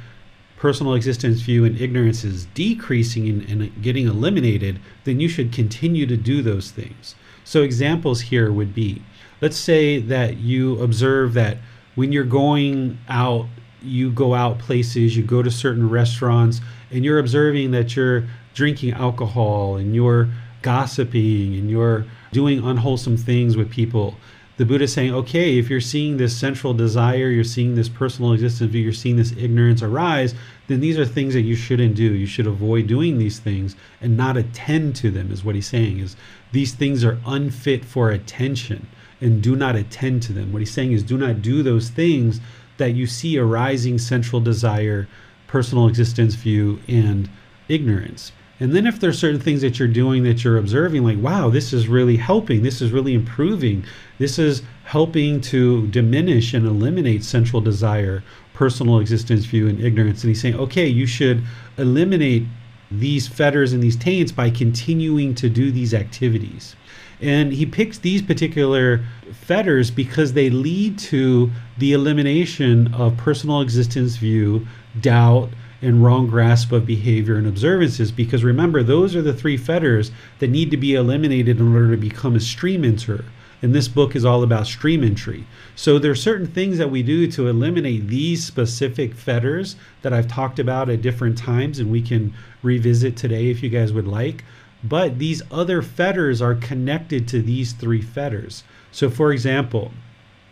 personal existence view, and ignorance is decreasing and, and getting eliminated, then you should continue to do those things. So, examples here would be let's say that you observe that when you're going out, you go out places, you go to certain restaurants, and you're observing that you're drinking alcohol and you're gossiping and you're doing unwholesome things with people the Buddha is saying, okay, if you're seeing this sensual desire, you're seeing this personal existence you're seeing this ignorance arise, then these are things that you shouldn't do. You should avoid doing these things and not attend to them, is what he's saying. Is these things are unfit for attention and do not attend to them. What he's saying is do not do those things that you see arising sensual desire, personal existence view, and ignorance. And then if there's certain things that you're doing that you're observing, like, wow, this is really helping, this is really improving, this is helping to diminish and eliminate sensual desire, personal existence view, and ignorance. And he's saying, okay, you should eliminate these fetters and these taints by continuing to do these activities. And he picks these particular fetters because they lead to the elimination of personal existence view, doubt, and wrong grasp of behavior and observances. Because remember, those are the three fetters that need to be eliminated in order to become a stream enter. And this book is all about stream entry. So there are certain things that we do to eliminate these specific fetters that I've talked about at different times, and we can revisit today if you guys would like. But these other fetters are connected to these three fetters. So, for example,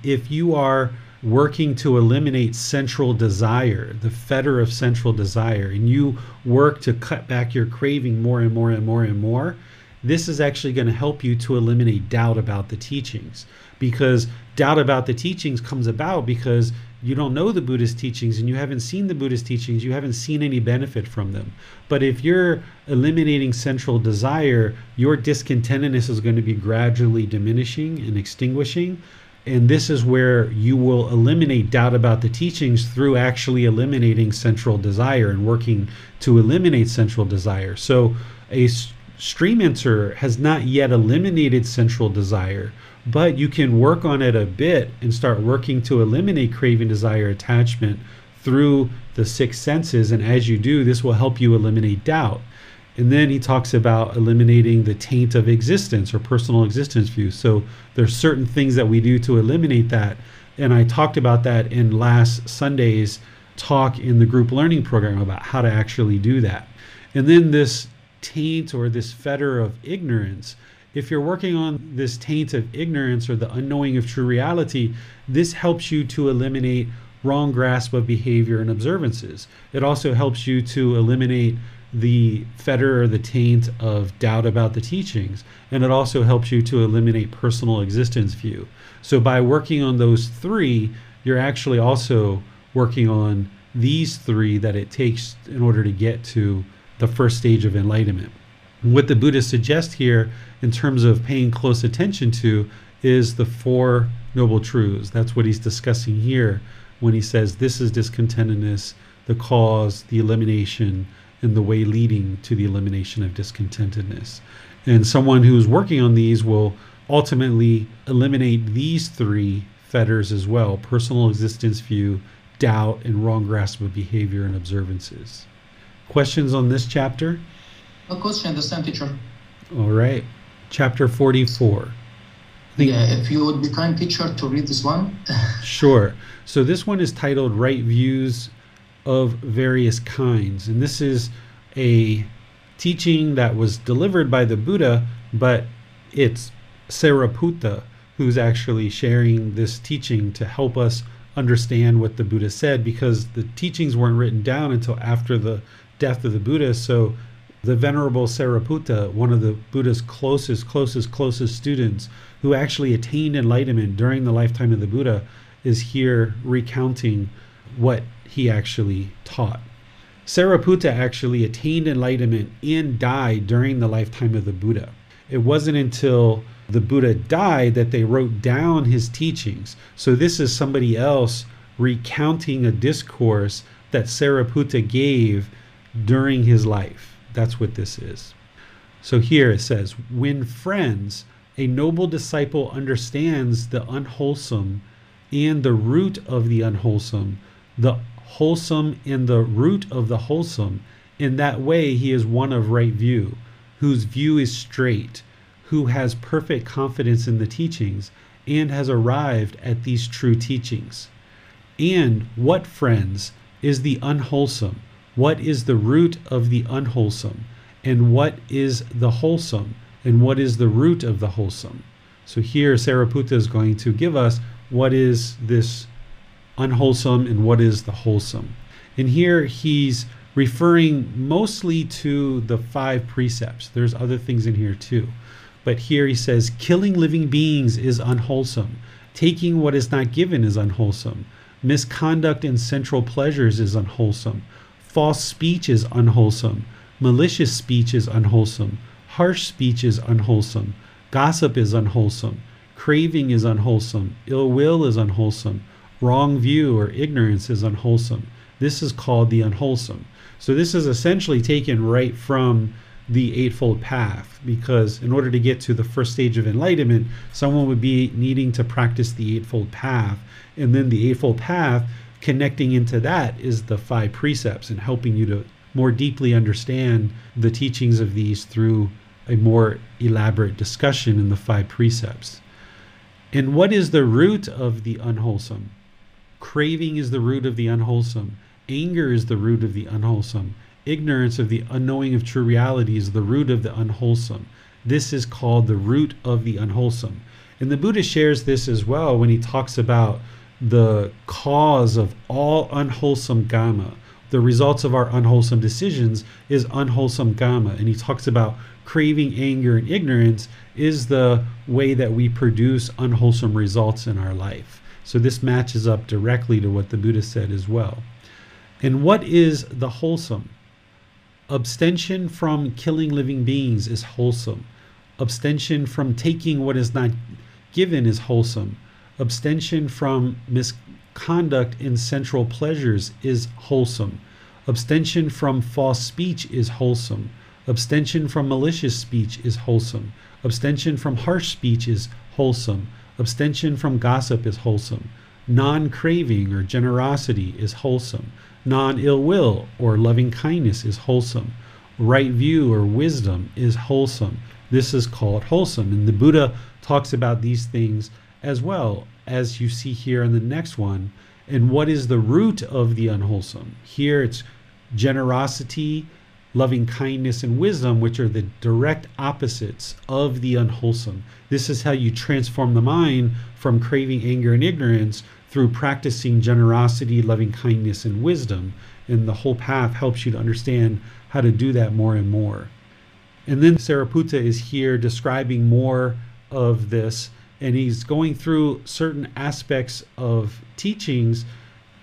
if you are working to eliminate sensual desire, the fetter of sensual desire, and you work to cut back your craving more and more and more and more, this is actually going to help you to eliminate doubt about the teachings. Because doubt about the teachings comes about because you don't know the Buddhist teachings and you haven't seen the Buddhist teachings, you haven't seen any benefit from them. But if you're eliminating sensual desire, your discontentedness is going to be gradually diminishing and extinguishing and this is where you will eliminate doubt about the teachings through actually eliminating sensual desire and working to eliminate sensual desire. So a stream enter has not yet eliminated sensual desire, but you can work on it a bit and start working to eliminate craving, desire, attachment through the six senses. And as you do, this will help you eliminate doubt. And then he talks about eliminating the taint of existence or personal existence view. So there's certain things that we do to eliminate that. And I talked about that in last Sunday's talk in the group learning program about how to actually do that. And then this taint or this fetter of ignorance, if you're working on this taint of ignorance or the unknowing of true reality, this helps you to eliminate wrong grasp of behavior and observances. It also helps you to eliminate the fetter or the taint of doubt about the teachings. And it also helps you to eliminate personal existence view. So by working on those three, you're actually also working on these three that it takes in order to get to the first stage of enlightenment. What the Buddha suggests here, in terms of paying close attention to, is the Four Noble Truths. That's what he's discussing here when he says this is discontentedness, the cause, the elimination, and the way leading to the elimination of discontentedness. And someone who's working on these will ultimately eliminate these three fetters as well personal existence view, doubt, and wrong grasp of behavior and observances. Questions on this chapter? No question, understand, teacher. All right. Chapter 44. Think- Yeah, if you would be kind, teacher, to read this one. *laughs* Sure. So this one is titled Right Views of Various Kinds. And this is a teaching that was delivered by the Buddha, but it's Sariputta who's actually sharing this teaching to help us understand what the Buddha said because the teachings weren't written down until after the death of the Buddha. So the Venerable Sariputta, one of the Buddha's closest, closest, closest students, who actually attained enlightenment during the lifetime of the Buddha, is here recounting what he actually taught. Sariputta actually attained enlightenment and died during the lifetime of the Buddha. It wasn't until the Buddha died that they wrote down his teachings. So this is somebody else recounting a discourse that Sariputta gave during his life. That's what this is. So here it says, when friends, a noble disciple understands the unwholesome and the root of the unwholesome, the wholesome and the root of the wholesome. In that way, he is one of right view, whose view is straight, who has perfect confidence in the teachings, and has arrived at these true teachings. And what, friends, is the unwholesome? What is the root of the unwholesome? And what is the wholesome? And what is the root of the wholesome? So here, Sariputta is going to give us what is this unwholesome and what is the wholesome. And here he's referring mostly to the five precepts. There's other things in here too. But here he says, killing living beings is unwholesome. Taking what is not given is unwholesome. Misconduct in sensual pleasures is unwholesome. False speech is unwholesome. Malicious speech is unwholesome. Harsh speech is unwholesome. Gossip is unwholesome. Craving is unwholesome. Ill will is unwholesome. Wrong view or ignorance is unwholesome. This is called the unwholesome. So, this is essentially taken right from the Eightfold Path because, in order to get to the first stage of enlightenment, someone would be needing to practice the Eightfold Path. And then the Eightfold Path, connecting into that, is the five precepts and helping you to more deeply understand the teachings of these through a more elaborate discussion in the five precepts. And what is the root of the unwholesome? Craving is the root of the unwholesome. Anger is the root of the unwholesome. Ignorance of the unknowing of true reality is the root of the unwholesome. This is called the root of the unwholesome. And the Buddha shares this as well when he talks about the cause of all unwholesome karma. The results of our unwholesome decisions is unwholesome karma. And he talks about craving, anger, and ignorance is the way that we produce unwholesome results in our life. So this matches up directly to what the Buddha said as well. And what is the wholesome? Abstention from killing living beings is wholesome. Abstention from taking what is not given is wholesome. Abstention from misconduct in sensual pleasures is wholesome. Abstention from false speech is wholesome. Abstention from malicious speech is wholesome. Abstention from harsh speech is wholesome. Abstention from gossip is wholesome. Non craving or generosity is wholesome. Non ill will or loving kindness is wholesome. Right view or wisdom is wholesome. This is called wholesome. And the Buddha talks about these things as well, as you see here in the next one. And what is the root of the unwholesome? Here it's generosity, loving kindness, and wisdom, which are the direct opposites of the unwholesome. This is how you transform the mind from craving anger and ignorance through practicing generosity, loving kindness, and wisdom. And the whole path helps you to understand how to do that more and more. And then Sariputta is here describing more of this, and he's going through certain aspects of teachings.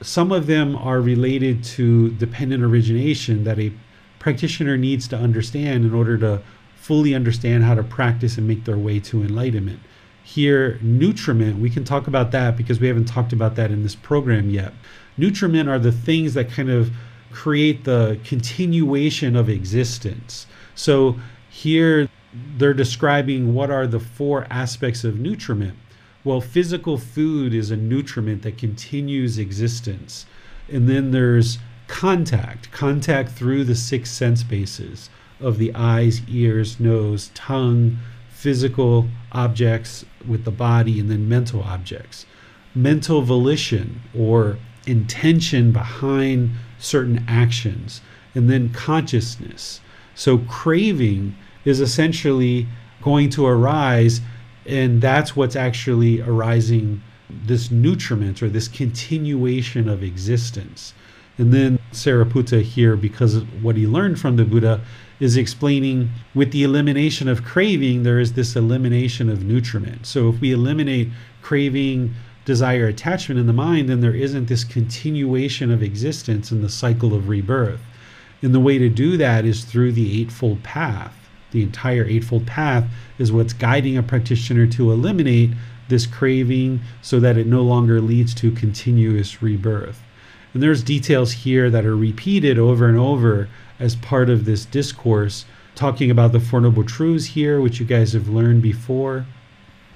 Some of them are related to dependent origination that a practitioner needs to understand in order to fully understand how to practice and make their way to enlightenment. Here, nutriment, we can talk about that because we haven't talked about that in this program yet. Nutriment are the things that kind of create the continuation of existence. So here they're describing what are the four aspects of nutriment. Well, physical food is a nutriment that continues existence. And then there's contact, contact through the six sense bases of the eyes, ears, nose, tongue, physical objects with the body, and then mental objects. Mental volition or intention behind certain actions, and then consciousness. So, craving is essentially going to arise, and that's what's actually arising this nutriment or this continuation of existence. And then Sariputta here, because of what he learned from the Buddha, is explaining with the elimination of craving, there is this elimination of nutriment. So if we eliminate craving, desire, attachment in the mind, then there isn't this continuation of existence in the cycle of rebirth. And the way to do that is through the Eightfold Path. The entire Eightfold Path is what's guiding a practitioner to eliminate this craving so that it no longer leads to continuous rebirth. And there's details here that are repeated over and over as part of this discourse, talking about the Four Noble Truths here, which you guys have learned before,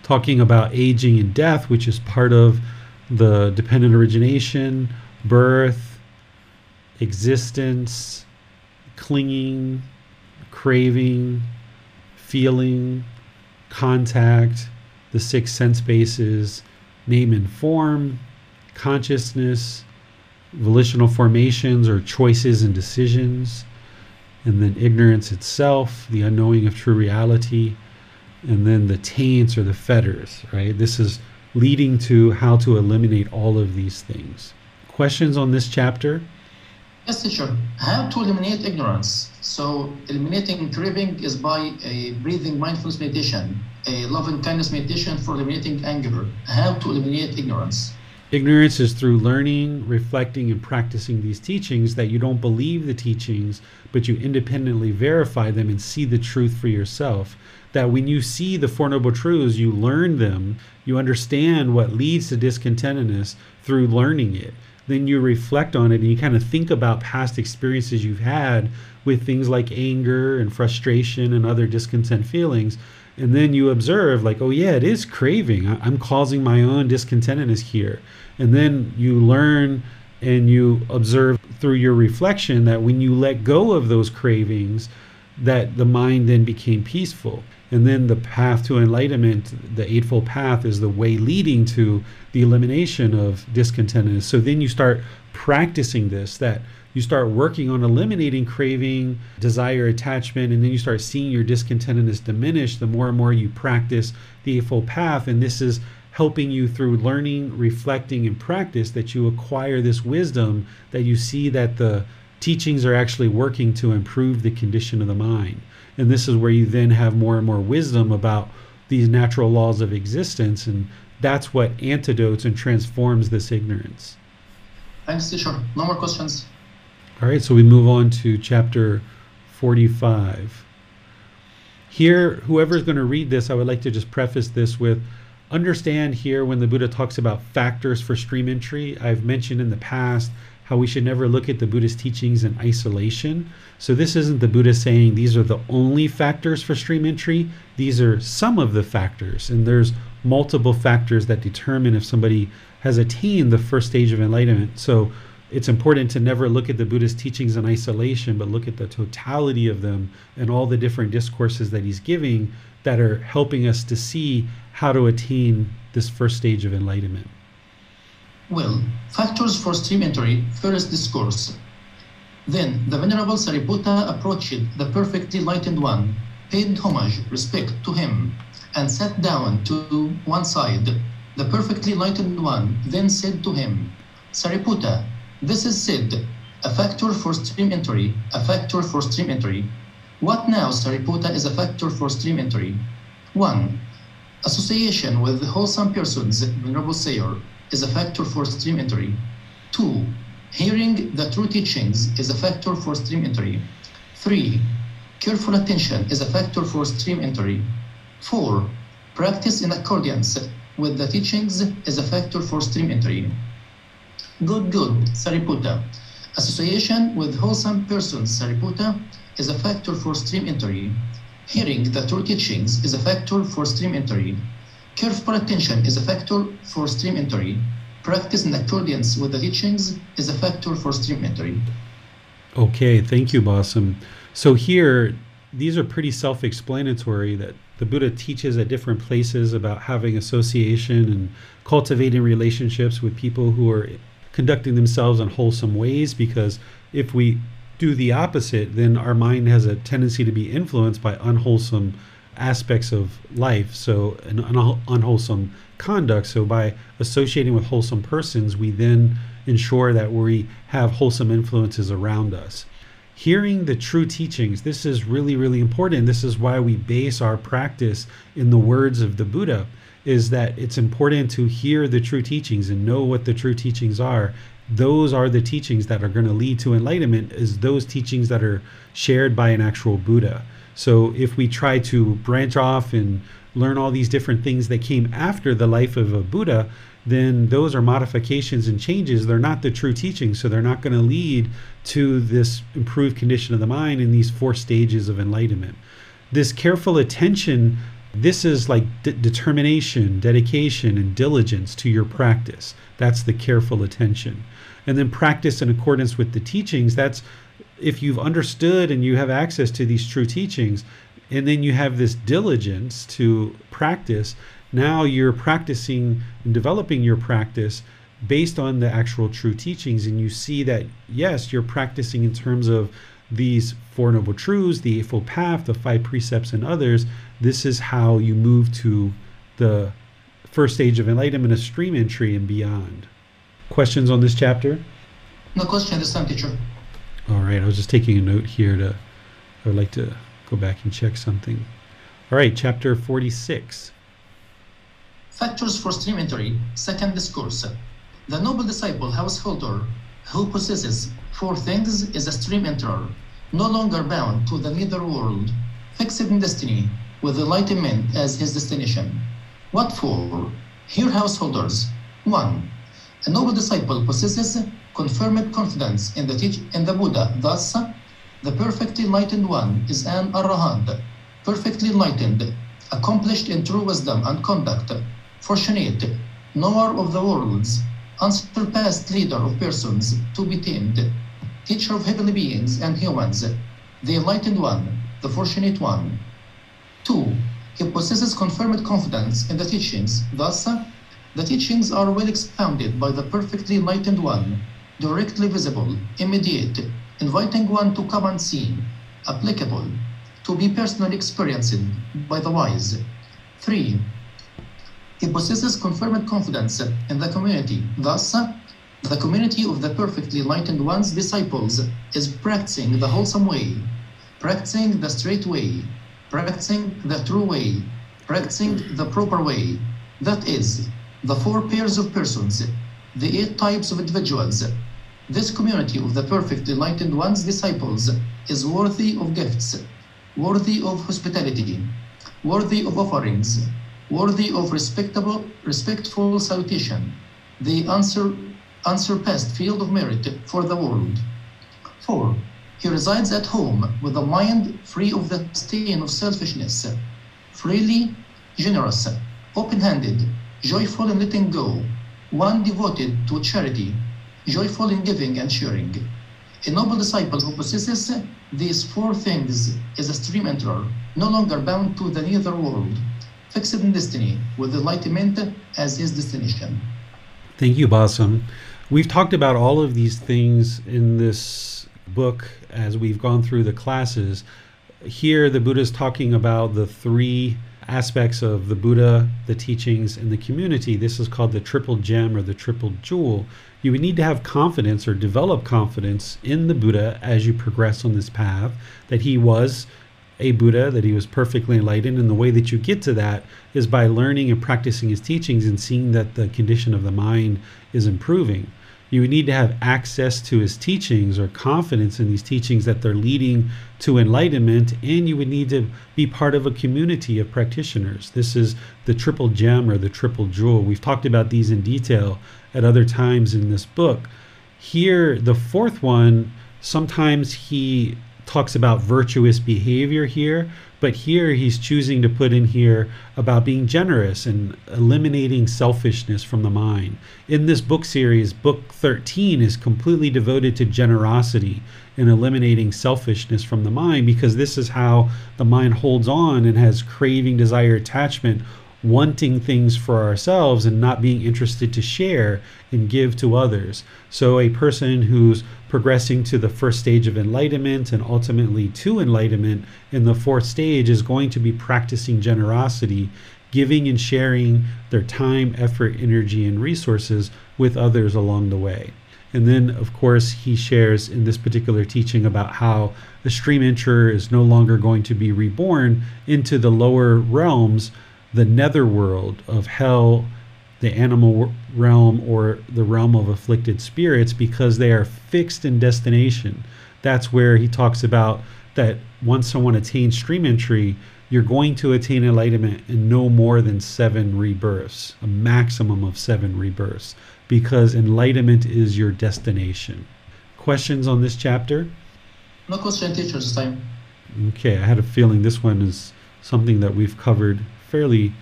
talking about aging and death, which is part of the dependent origination, birth, existence, clinging, craving, feeling, contact, the six sense bases, name and form, consciousness, volitional formations or choices and decisions, and then ignorance itself, the unknowing of true reality, and then the taints or the fetters, right? This is leading to how to eliminate all of these things. Questions on this chapter? Yes, teacher. How to eliminate ignorance? So, eliminating craving is by a breathing mindfulness meditation, a loving kindness meditation for eliminating anger. How to eliminate ignorance? Ignorance is through learning, reflecting, and practicing these teachings that you don't believe the teachings, but you independently verify them and see the truth for yourself. That when you see the Four Noble Truths, you learn them, you understand what leads to discontentedness through learning it. Then you reflect on it and you kind of think about past experiences you've had with things like anger and frustration and other discontent feelings. And then you observe like oh yeah it is craving. I'm causing my own discontentedness here. And then you learn and you observe through your reflection that when you let go of those cravings that the mind then became peaceful and then the path to enlightenment the eightfold path is the way leading to the elimination of discontentedness so then you start practicing this that you start working on eliminating craving, desire, attachment, and then you start seeing your discontentedness diminish the more and more you practice the Eightfold Path. And this is helping you through learning, reflecting, and practice that you acquire this wisdom that you see that the teachings are actually working to improve the condition of the mind. And this is where you then have more and more wisdom about these natural laws of existence. And that's what antidotes and transforms this ignorance. Thanks, teacher. No more questions. All right, so we move on to chapter 45. Here, whoever's going to read this, I would like to just preface this with understand here when the Buddha talks about factors for stream entry. I've mentioned in the past how we should never look at the Buddhist teachings in isolation. So, this isn't the Buddha saying these are the only factors for stream entry, these are some of the factors. And there's multiple factors that determine if somebody has attained the first stage of enlightenment. So, it's important to never look at the Buddhist teachings in isolation, but look at the totality of them and all the different discourses that he's giving that are helping us to see how to attain this first stage of enlightenment. Well, factors for stream entry, first discourse. Then the Venerable Sariputta approached the perfectly enlightened one, paid homage, respect to him, and sat down to one side. The perfectly enlightened one then said to him, Sariputta, this is said, a factor for stream entry, a factor for stream entry. What now, Sariputta, is a factor for stream entry? 1. Association with wholesome persons, Venerable Sayer, is a factor for stream entry. 2. Hearing the true teachings is a factor for stream entry. 3. Careful attention is a factor for stream entry. 4. Practice in accordance with the teachings is a factor for stream entry. Good, good, Sariputta. Association with wholesome persons, Sariputta, is a factor for stream entry. Hearing the true teachings is a factor for stream entry. Careful attention is a factor for stream entry. Practice in accordance with the teachings is a factor for stream entry. Okay, thank you, Bassem. So here, these are pretty self-explanatory that the Buddha teaches at different places about having association and cultivating relationships with people who are conducting themselves in wholesome ways because if we do the opposite, then our mind has a tendency to be influenced by unwholesome aspects of life, so an un- unwholesome conduct. So by associating with wholesome persons, we then ensure that we have wholesome influences around us. Hearing the true teachings, this is really, really important. This is why we base our practice in the words of the Buddha, is that it's important to hear the true teachings and know what the true teachings are. Those are the teachings that are going to lead to enlightenment, is those teachings that are shared by an actual Buddha. So if we try to branch off and learn all these different things that came after the life of a Buddha, then those are modifications and changes. They're not the true teachings, so they're not going to lead to this improved condition of the mind in these four stages of enlightenment. This careful attention, this is like de- determination, dedication, and diligence to your practice. That's the careful attention. And then practice in accordance with the teachings, that's if you've understood and you have access to these true teachings, and then you have this diligence to practice, now you're practicing and developing your practice based on the actual true teachings. And you see that, yes, you're practicing in terms of these Four Noble Truths, the Eightfold Path, the five precepts, and others. This is how you move to the first stage of enlightenment, a stream entry, and beyond. Questions on this chapter? No question this time, teacher. All right, I was just taking a note here to, I would like to go back and check something. All right, chapter 46. Factors for stream entry, second discourse. The noble disciple householder who possesses four things is a stream enterer, no longer bound to the nether world, fixed in destiny, with enlightenment as his destination. What for? Here, householders. 1. A noble disciple possesses confirmed confidence in the teach in the Buddha. Thus, the perfectly enlightened one is an arahant, perfectly enlightened, accomplished in true wisdom and conduct, fortunate, knower of the worlds, unsurpassed leader of persons to be tamed, teacher of heavenly beings and humans, the enlightened one, the fortunate one. 2. He possesses confirmed confidence in the teachings. Thus, the teachings are well expounded by the perfectly enlightened one, directly visible, immediate, inviting one to come and see, applicable, to be personally experienced by the wise. 3. He possesses confirmed confidence in the community. Thus, the community of the perfectly enlightened one's disciples is practicing the wholesome way, practicing the straight way, practicing the true way, practicing the proper way. That is, the four pairs of persons, the eight types of individuals. This community of the perfect enlightened one's disciples is worthy of gifts, worthy of hospitality, worthy of offerings, worthy of respectable, respectful salutation, the unsur, unsurpassed field of merit for the world. 4. He resides at home with a mind free of the stain of selfishness, freely generous, open handed, joyful in letting go, one devoted to charity, joyful in giving and sharing. A noble disciple who possesses these four things is a stream enterer, no longer bound to the nether world, fixed in destiny, with enlightenment as his destination. Thank you, Bassem. We've talked about all of these things in this book as we've gone through the classes. Here, the Buddha is talking about the three aspects of the Buddha, the teachings, and the community. This is called the triple gem or the triple jewel. You would need to have confidence or develop confidence in the Buddha as you progress on this path, that he was a Buddha, that he was perfectly enlightened. And the way that you get to that is by learning and practicing his teachings and seeing that the condition of the mind is improving you would need to have access to his teachings or confidence in these teachings that they're leading to enlightenment, and you would need to be part of a community of practitioners. This is the triple gem or the triple jewel. We've talked about these in detail at other times in this book. Here, the fourth one, sometimes he talks about virtuous behavior here, but here he's choosing to put in here about being generous and eliminating selfishness from the mind. In this book series, book 13 is completely devoted to generosity and eliminating selfishness from the mind because this is how the mind holds on and has craving, desire, attachment wanting things for ourselves and not being interested to share and give to others. So, a person who's progressing to the first stage of enlightenment and ultimately to enlightenment in the fourth stage is going to be practicing generosity, giving and sharing their time, effort, energy, and resources with others along the way. And then, of course, he shares in this particular teaching about how the stream enterer is no longer going to be reborn into the lower realms the netherworld of hell, the animal realm, or the realm of afflicted spirits because they are fixed in destination. That's where he talks about that once someone attains stream entry, you're going to attain enlightenment in no more than seven rebirths, a maximum of seven rebirths, because enlightenment is your destination. Questions on this chapter? No question, teacher, this time. Okay, I had a feeling this one is something that we've covered fairly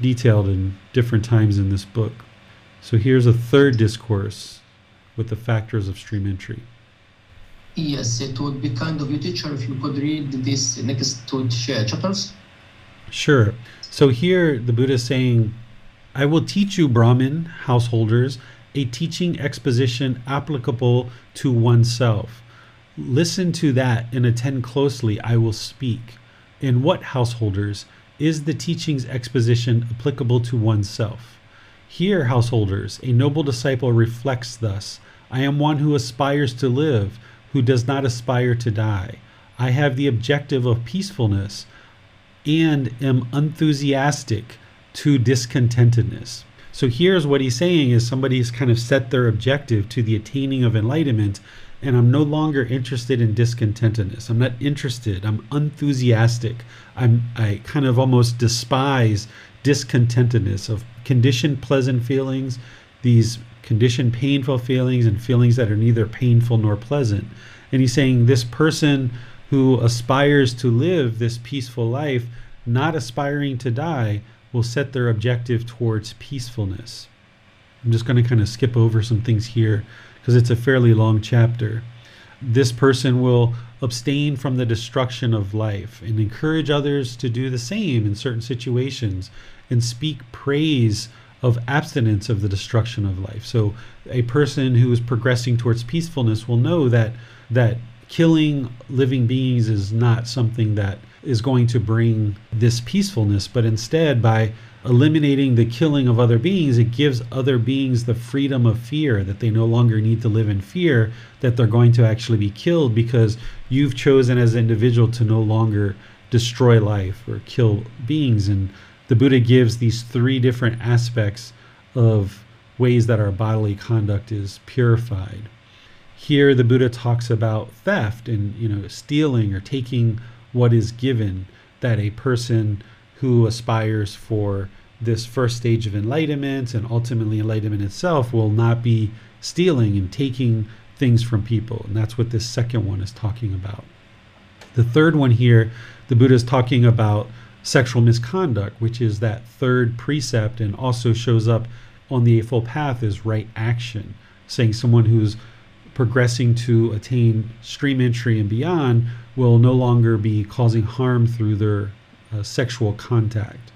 detailed in different times in this book. So here's a third discourse with the factors of stream entry. Yes, it would be kind of you, teacher, if you could read these next two uh, chapters. Sure. So here the Buddha is saying, I will teach you, Brahmin householders, a teaching exposition applicable to oneself. Listen to that and attend closely. I will speak. In what householders? Is the teaching's exposition applicable to oneself? Here, householders, a noble disciple reflects thus I am one who aspires to live, who does not aspire to die. I have the objective of peacefulness and am enthusiastic to discontentedness. So here's what he's saying is somebody's kind of set their objective to the attaining of enlightenment and I'm no longer interested in discontentedness. I'm not interested. I'm enthusiastic. I'm I kind of almost despise discontentedness of conditioned pleasant feelings, these conditioned painful feelings and feelings that are neither painful nor pleasant. And he's saying this person who aspires to live this peaceful life, not aspiring to die, will set their objective towards peacefulness. I'm just going to kind of skip over some things here because it's a fairly long chapter. This person will abstain from the destruction of life and encourage others to do the same in certain situations and speak praise of abstinence of the destruction of life. So a person who is progressing towards peacefulness will know that that killing living beings is not something that is going to bring this peacefulness, but instead by eliminating the killing of other beings, it gives other beings the freedom of fear that they no longer need to live in fear that they're going to actually be killed because you've chosen as an individual to no longer destroy life or kill beings. And the Buddha gives these three different aspects of ways that our bodily conduct is purified. Here the Buddha talks about theft and you know stealing or taking what is given that a person who aspires for this first stage of enlightenment and ultimately enlightenment itself will not be stealing and taking things from people. And that's what this second one is talking about. The third one here, the Buddha is talking about sexual misconduct, which is that third precept and also shows up on the Eightfold Path is right action, saying someone who's progressing to attain stream entry and beyond will no longer be causing harm through their uh, sexual contact.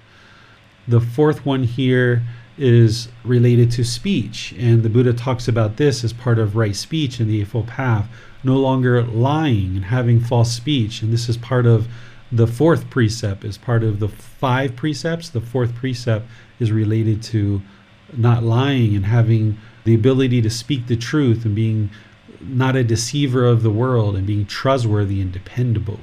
The fourth one here is related to speech, and the Buddha talks about this as part of right speech in the Eightfold Path, no longer lying and having false speech, and this is part of the fourth precept, is part of the five precepts. The fourth precept is related to not lying and having the ability to speak the truth and being not a deceiver of the world and being trustworthy and dependable.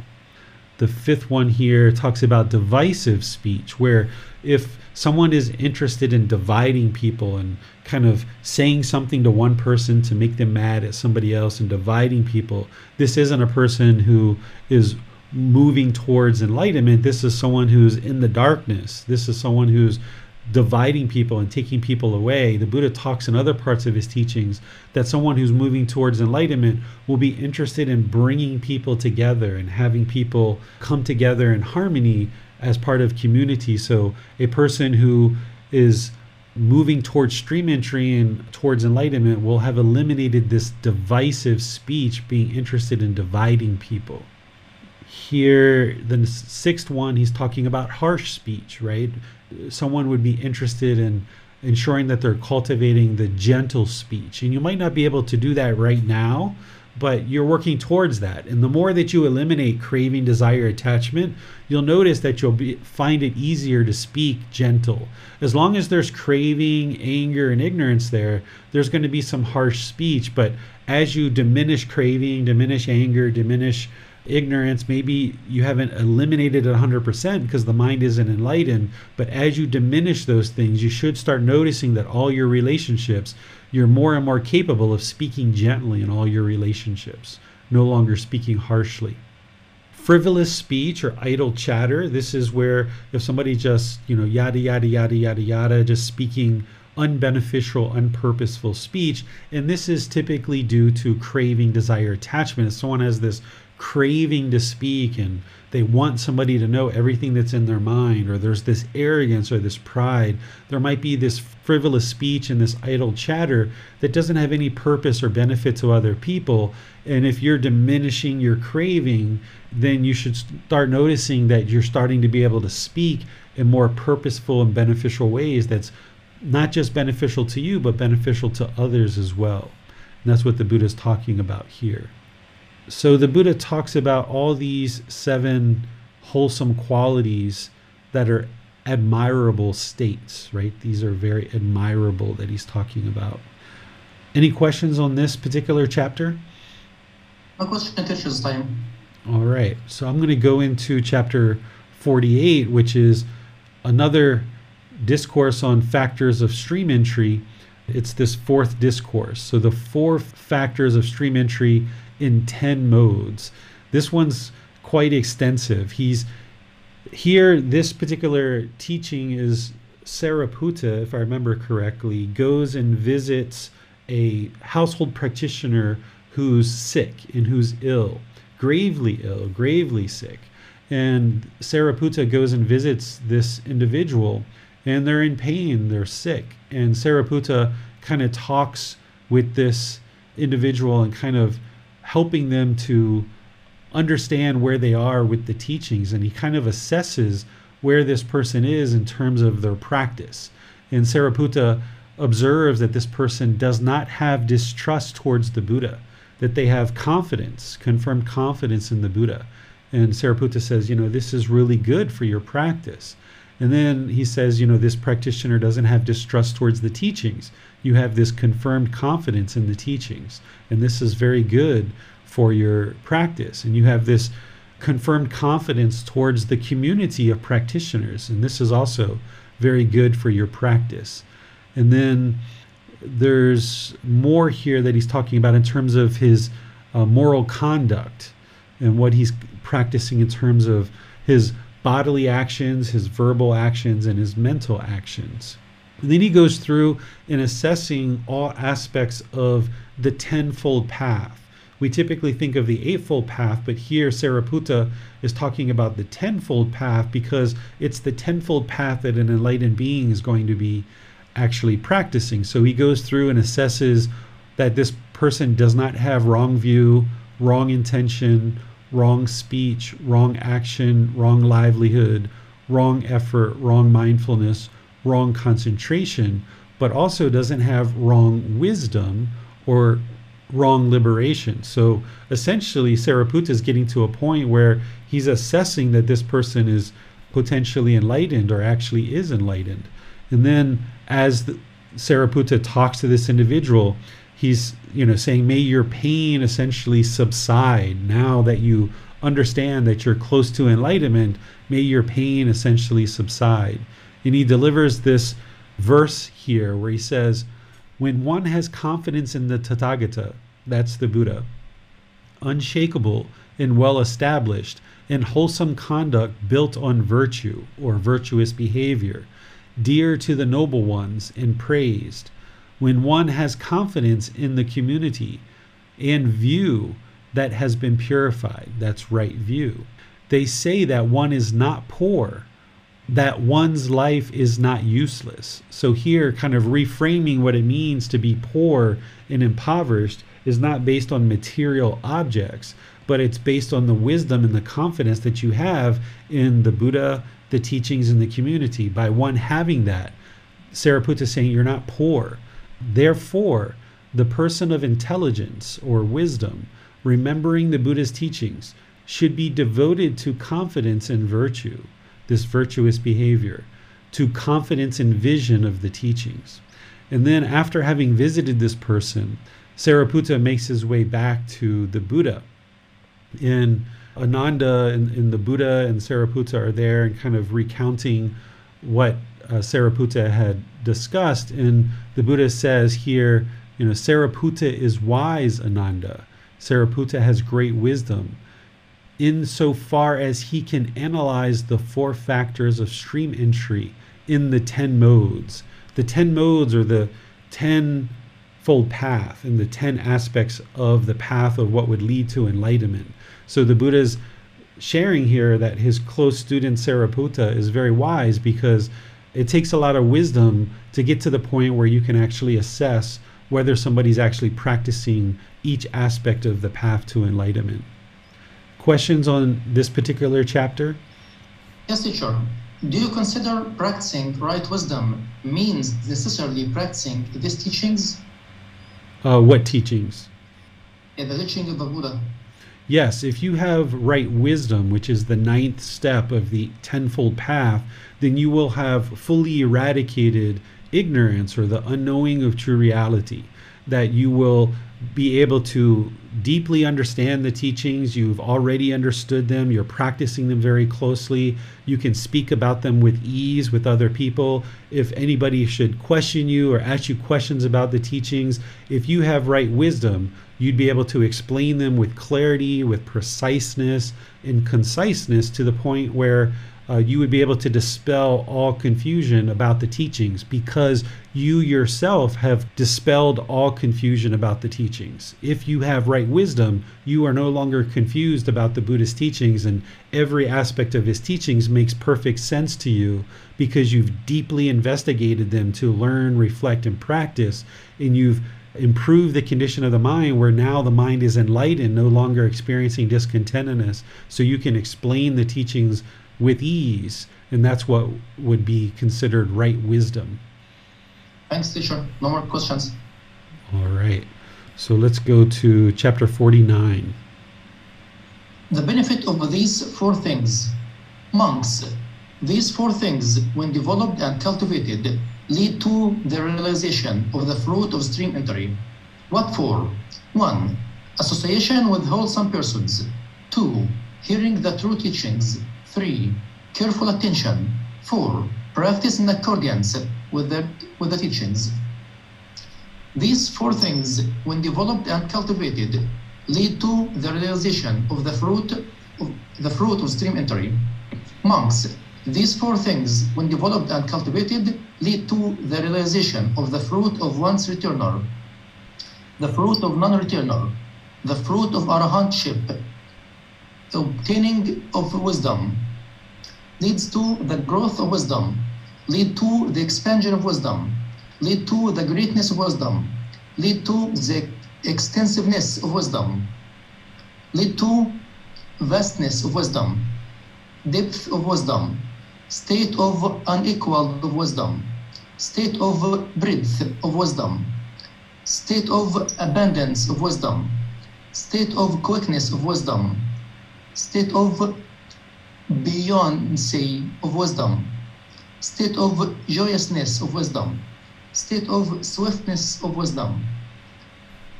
The fifth one here talks about divisive speech, where if someone is interested in dividing people and kind of saying something to one person to make them mad at somebody else and dividing people, this isn't a person who is moving towards enlightenment. This is someone who's in the darkness. This is someone who's dividing people and taking people away. The Buddha talks in other parts of his teachings that someone who's moving towards enlightenment will be interested in bringing people together and having people come together in harmony as part of community. So a person who is moving towards stream entry and towards enlightenment will have eliminated this divisive speech being interested in dividing people here the sixth one he's talking about harsh speech right someone would be interested in ensuring that they're cultivating the gentle speech. And you might not be able to do that right now, but you're working towards that. And the more that you eliminate craving, desire, attachment, you'll notice that you'll be, find it easier to speak gentle. As long as there's craving, anger, and ignorance there, there's going to be some harsh speech. But as you diminish craving, diminish anger, diminish ignorance maybe you haven't eliminated it 100% because the mind isn't enlightened but as you diminish those things you should start noticing that all your relationships you're more and more capable of speaking gently in all your relationships no longer speaking harshly frivolous speech or idle chatter this is where if somebody just you know yada yada yada yada yada just speaking unbeneficial, unpurposeful speech. And this is typically due to craving, desire, attachment. If someone has this craving to speak and they want somebody to know everything that's in their mind, or there's this arrogance or this pride. There might be this frivolous speech and this idle chatter that doesn't have any purpose or benefit to other people. And if you're diminishing your craving, then you should start noticing that you're starting to be able to speak in more purposeful and beneficial ways that's not just beneficial to you, but beneficial to others as well. And that's what the Buddha is talking about here so the Buddha talks about all these seven wholesome qualities that are admirable states, right? These are very admirable that he's talking about. Any questions on this particular chapter? No question this time. All right. So I'm going to go into chapter 48, which is another discourse on factors of stream entry. It's this fourth discourse. So the four factors of stream entry in 10 modes. This one's quite extensive. He's here, this particular teaching is Sariputta, if I remember correctly, goes and visits a household practitioner who's sick and who's ill, gravely ill, gravely sick. And Sariputta goes and visits this individual, and they're in pain, they're sick. And Sariputta kind of talks with this individual and kind of helping them to understand where they are with the teachings and he kind of assesses where this person is in terms of their practice. And sariputta observes that this person does not have distrust towards the buddha that they have confidence confirmed confidence in the buddha. And sariputta says you know this is really good for your practice. And then he says you know this practitioner doesn't have distrust towards the teachings you have this confirmed confidence in the teachings. And this is very good for your practice. And you have this confirmed confidence towards the community of practitioners. And this is also very good for your practice. And then there's more here that he's talking about in terms of his uh, moral conduct and what he's practicing in terms of his bodily actions, his verbal actions, and his mental actions. And then he goes through in assessing all aspects of the tenfold path. We typically think of the eightfold path, but here Sariputta is talking about the tenfold path because it's the tenfold path that an enlightened being is going to be actually practicing. So he goes through and assesses that this person does not have wrong view, wrong intention, wrong speech, wrong action, wrong livelihood, wrong effort, wrong mindfulness, wrong concentration, but also doesn't have wrong wisdom or wrong liberation. So essentially, Sariputta is getting to a point where he's assessing that this person is potentially enlightened or actually is enlightened. And then as the, Sariputta talks to this individual, he's you know saying, "May your pain essentially subside now that you understand that you're close to enlightenment. May your pain essentially subside." And he delivers this verse here where he says, When one has confidence in the Tathagata, that's the Buddha, unshakable and well established, and wholesome conduct built on virtue or virtuous behavior, dear to the noble ones and praised, when one has confidence in the community and view that has been purified. That's right view. They say that one is not poor, that one's life is not useless. So, here, kind of reframing what it means to be poor and impoverished is not based on material objects, but it's based on the wisdom and the confidence that you have in the Buddha, the teachings, and the community. By one having that, Sariputta is saying you're not poor. Therefore, the person of intelligence or wisdom, remembering the Buddha's teachings, should be devoted to confidence in virtue, this virtuous behavior, to confidence and vision of the teachings. And then, after having visited this person, Sariputta makes his way back to the Buddha. And Ananda and, and the Buddha and Sariputta are there and kind of recounting what uh, Sariputta had discussed. And the Buddha says here, you know, Sariputta is wise, Ananda. Sariputta has great wisdom insofar as he can analyze the four factors of stream entry in the 10 modes. The 10 modes are the 10 fold path and the 10 aspects of the path of what would lead to enlightenment. So the Buddha's sharing here that his close student Sariputta is very wise because it takes a lot of wisdom to get to the point where you can actually assess whether somebody's actually practicing each aspect of the path to enlightenment. Questions on this particular chapter? Yes, teacher. Do you consider practicing right wisdom means necessarily practicing these teachings? Uh, what teachings? Yeah, the teaching of the Buddha. Yes, if you have right wisdom, which is the ninth step of the tenfold path, then you will have fully eradicated ignorance or the unknowing of true reality. That you will be able to deeply understand the teachings. You've already understood them. You're practicing them very closely. You can speak about them with ease with other people. If anybody should question you or ask you questions about the teachings, if you have right wisdom, you'd be able to explain them with clarity, with preciseness, and conciseness to the point where uh, you would be able to dispel all confusion about the teachings because you yourself have dispelled all confusion about the teachings. If you have right wisdom, you are no longer confused about the Buddhist teachings, and every aspect of his teachings makes perfect sense to you because you've deeply investigated them to learn, reflect, and practice, and you've improved the condition of the mind where now the mind is enlightened, no longer experiencing discontentedness. So you can explain the teachings with ease, and that's what would be considered right wisdom. Thanks, teacher. No more questions. All right. So let's go to chapter 49. The benefit of these four things. Monks, these four things, when developed and cultivated, lead to the realization of the fruit of stream entry. What for? 1. Association with wholesome persons. 2. Hearing the true teachings. 3. Careful attention. 4. Practice in accordance with the, with the teachings. These four things, when developed and cultivated, lead to the realization of the fruit of the fruit of stream entry. Monks, these four things, when developed and cultivated, lead to the realization of the fruit of once returner, the fruit of non-returner, the fruit of arahantship, obtaining of wisdom leads to the growth of wisdom, lead to the expansion of wisdom, lead to the greatness of wisdom, lead to the extensiveness of wisdom, lead to vastness of wisdom, depth of wisdom, state of unequaled of wisdom, state of breadth of wisdom, state of abundance of wisdom, state of quickness of wisdom, state of beyond say of wisdom, state of joyousness of wisdom, state of swiftness of wisdom,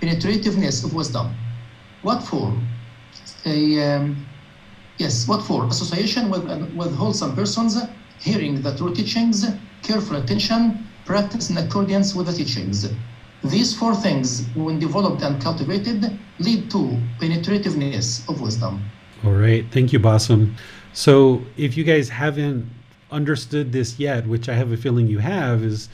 penetrativeness of wisdom. What for? A, um, yes, what for? Association with, with wholesome persons, hearing the true teachings, careful attention, practice in accordance with the teachings. These four things, when developed and cultivated, lead to penetrativeness of wisdom. All right. Thank you, Bassam. So, if you guys haven't understood this yet, which I have a feeling you have, is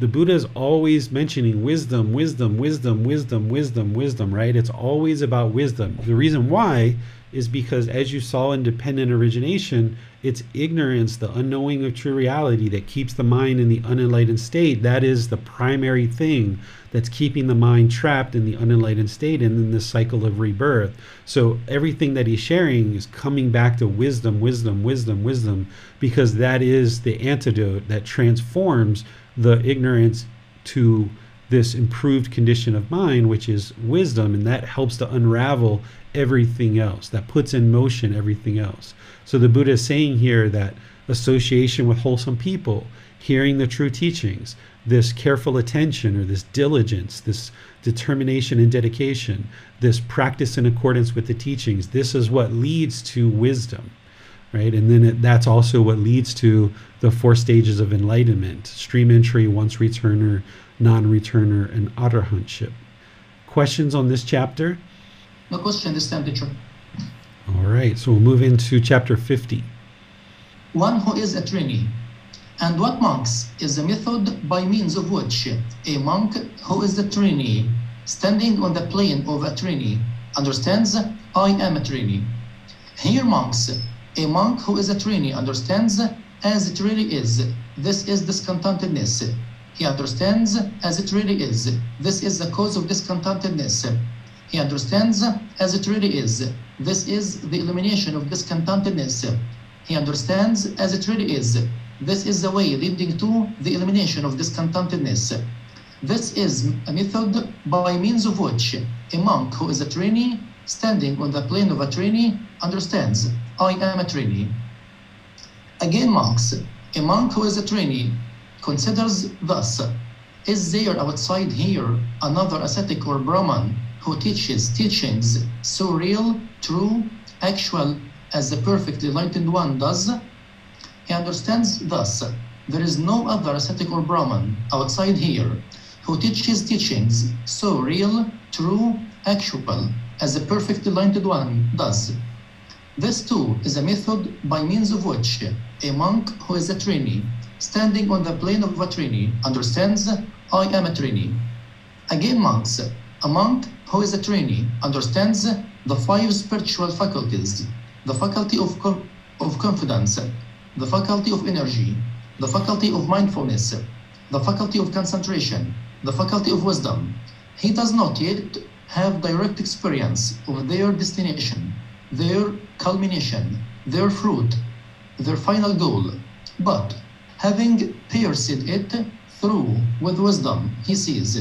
the Buddha is always mentioning wisdom, wisdom, wisdom, wisdom, wisdom, wisdom, right? It's always about wisdom. The reason why is because, as you saw in dependent origination, it's ignorance, the unknowing of true reality that keeps the mind in the unenlightened state. That is the primary thing that's keeping the mind trapped in the unenlightened state and in this cycle of rebirth. So everything that he's sharing is coming back to wisdom, wisdom, wisdom, wisdom, because that is the antidote that transforms the ignorance to this improved condition of mind, which is wisdom, and that helps to unravel everything else, that puts in motion everything else. So the Buddha is saying here that association with wholesome people, hearing the true teachings, this careful attention or this diligence, this determination and dedication, this practice in accordance with the teachings, this is what leads to wisdom, right? And then it, that's also what leads to the four stages of enlightenment stream entry, once returner, non returner, and arahantship. Questions on this chapter? No question this time, teacher. All right, so we'll move into chapter 50. One who is a trainee. And what monks is a method by means of which a monk who is a trainee, standing on the plane of a trainee, understands, I am a trainee. Here, monks, a monk who is a trainee understands as it really is. This is discontentedness. He understands as it really is. This is the cause of discontentedness. He understands as it really is. This is the elimination of discontentedness. He understands as it really is. This is the way leading to the elimination of discontentedness. This is a method by means of which a monk who is a trainee, standing on the plane of a trainee, understands, I am a trainee. Again, monks, a monk who is a trainee considers thus, is there outside here another ascetic or Brahman who teaches teachings so real, true, actual as the perfect enlightened one does, he understands thus there is no other ascetic or Brahman outside here who teaches teachings so real, true, actual as the perfect enlightened one does. This too is a method by means of which a monk who is a trainee, standing on the plane of a trainee, understands I am a trainee. Again, monks, a monk who is a trainee understands the five spiritual faculties the faculty of, of confidence, the faculty of energy, the faculty of mindfulness, the faculty of concentration, the faculty of wisdom. He does not yet have direct experience of their destination, their culmination, their fruit, their final goal, but having pierced it through with wisdom, he sees.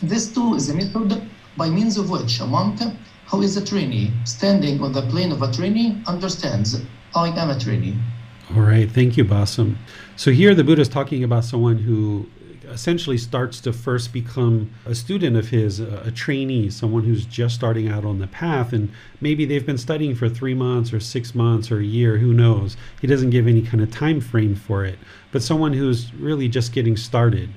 This too is a method by means of which a monk who is a trainee, standing on the plane of a trainee, understands, I am a trainee. All right, thank you, Basam. So here the Buddha is talking about someone who essentially starts to first become a student of his, a, a, trainee, someone who's just starting out on the path, and maybe they've been studying for three months or six months or a year, who knows? He doesn't give any kind of time frame for it, but someone who's really just getting started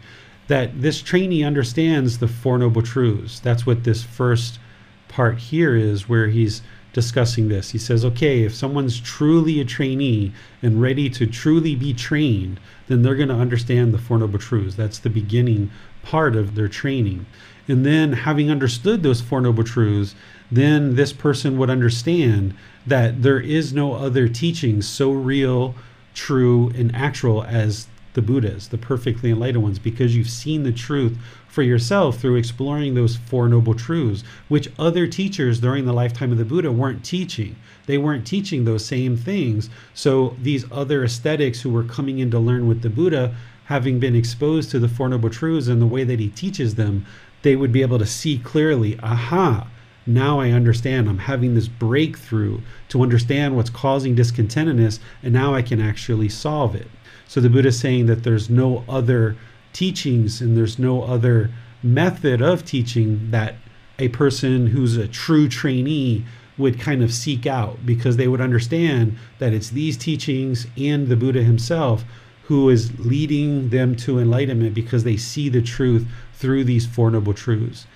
that this trainee understands the Four Noble Truths. That's what this first part here is, where he's discussing this. He says, okay, if someone's truly a trainee and ready to truly be trained, then they're going to understand the Four Noble Truths. That's the beginning part of their training. And then, having understood those Four Noble Truths, then this person would understand that there is no other teaching so real, true, and actual as the Buddhas, the perfectly enlightened ones, because you've seen the truth for yourself through exploring those Four Noble Truths, which other teachers during the lifetime of the Buddha weren't teaching. They weren't teaching those same things. So these other ascetics who were coming in to learn with the Buddha, having been exposed to the Four Noble Truths and the way that he teaches them, they would be able to see clearly, aha, now I understand. I'm having this breakthrough to understand what's causing discontentedness, and now I can actually solve it. So the Buddha is saying that there's no other teachings and there's no other method of teaching that a person who's a true trainee would kind of seek out because they would understand that it's these teachings and the Buddha himself who is leading them to enlightenment because they see the truth through these Four Noble Truths.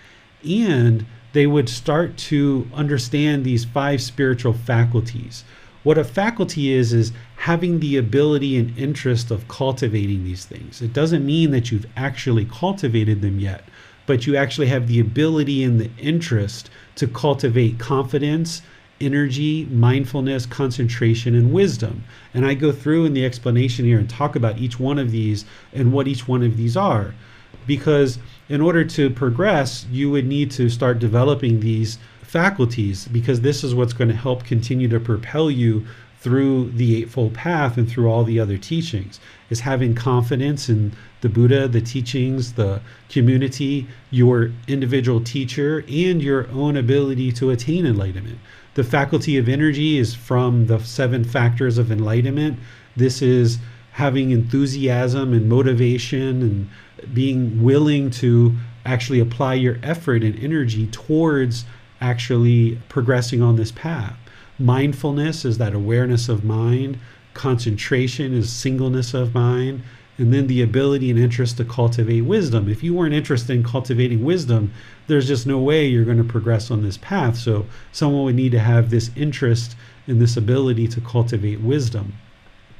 And they would start to understand these five spiritual faculties What a faculty is, is having the ability and interest of cultivating these things. It doesn't mean that you've actually cultivated them yet, but you actually have the ability and the interest to cultivate confidence, energy, mindfulness, concentration, and wisdom. And I go through in the explanation here and talk about each one of these and what each one of these are. Because in order to progress, you would need to start developing these faculties because this is what's going to help continue to propel you through the Eightfold Path and through all the other teachings is having confidence in the Buddha, the teachings, the community, your individual teacher, and your own ability to attain enlightenment. The faculty of energy is from the seven factors of enlightenment. This is having enthusiasm and motivation and being willing to actually apply your effort and energy towards actually progressing on this path. Mindfulness is that awareness of mind, concentration is singleness of mind, and then the ability and interest to cultivate wisdom. If you weren't interested in cultivating wisdom, there's just no way you're going to progress on this path. So, someone would need to have this interest and this ability to cultivate wisdom.